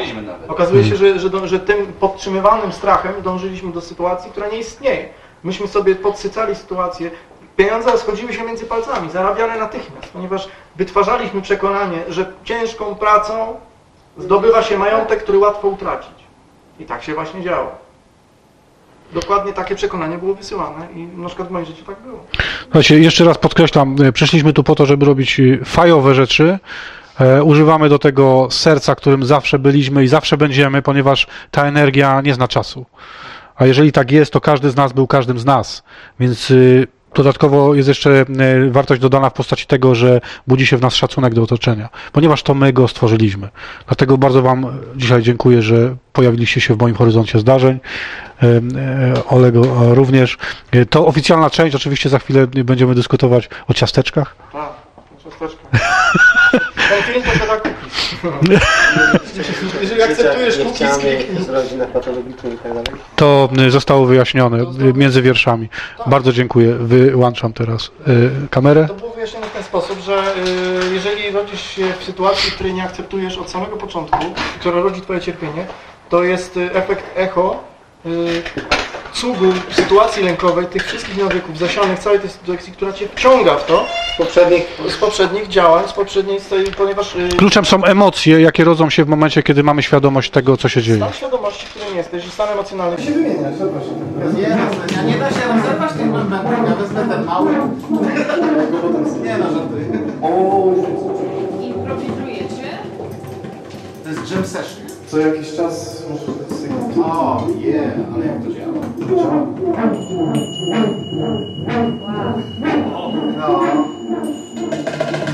Okazuje się, że, że, do- że tym podtrzymywanym strachem dążyliśmy do sytuacji, która nie istnieje. Myśmy sobie podsycali sytuację, pieniądze schodziły się między palcami, zarabiane natychmiast, ponieważ wytwarzaliśmy przekonanie, że ciężką pracą zdobywa się majątek, który łatwo utracić. I tak się właśnie działo. Dokładnie takie przekonanie było wysyłane i na przykład w moim życiu tak było. Słuchajcie, jeszcze raz podkreślam, e, przyszliśmy tu po to, żeby robić e, fajowe rzeczy. E, używamy do tego serca, którym zawsze byliśmy i zawsze będziemy, ponieważ ta energia nie zna czasu. A jeżeli tak jest, to każdy z nas był każdym z nas. Więc dodatkowo jest jeszcze e, wartość dodana w postaci tego, że budzi się w nas szacunek do otoczenia, ponieważ to my go stworzyliśmy. Dlatego bardzo Wam dzisiaj dziękuję, że pojawiliście się w moim horyzoncie zdarzeń. E, e, Olego również. To oficjalna część, oczywiście za chwilę będziemy dyskutować o ciasteczkach. Tak, ciasteczka. Ten Jeżeli akceptujesz cookies, chciałem kliknij. z rodzinach patologicznych i tak dalej. To e, zostało wyjaśnione e, między wierszami. Bardzo dziękuję. Wyłączam teraz e, kamerę. To było wyjaśnione w ten sposób, że y, jeżeli rodzisz się w sytuacji, której nie akceptujesz od samego początku, która rodzi twoje cierpienie, to jest y, efekt echo y, cugu sytuacji lękowej, tych wszystkich nawyków zasianych, całej tej sytuacji, która cię wciąga w to Z poprzednich z poprzednich działań, z poprzedniej, ponieważ y, Kluczem są emocje, jakie rodzą się w momencie, kiedy mamy świadomość tego, co się dzieje. stan świadomości, którym jesteś i stan emocjonalny się wymieniać, zapraszam. Nie, nie da się rozerwać tych bębenek, ja wezmę ten mały. Nie no, żartuję. Improwizujecie? To jest jam session. Co jakiś czas 哦，耶，好嘞，不行，不行，哇，好，好。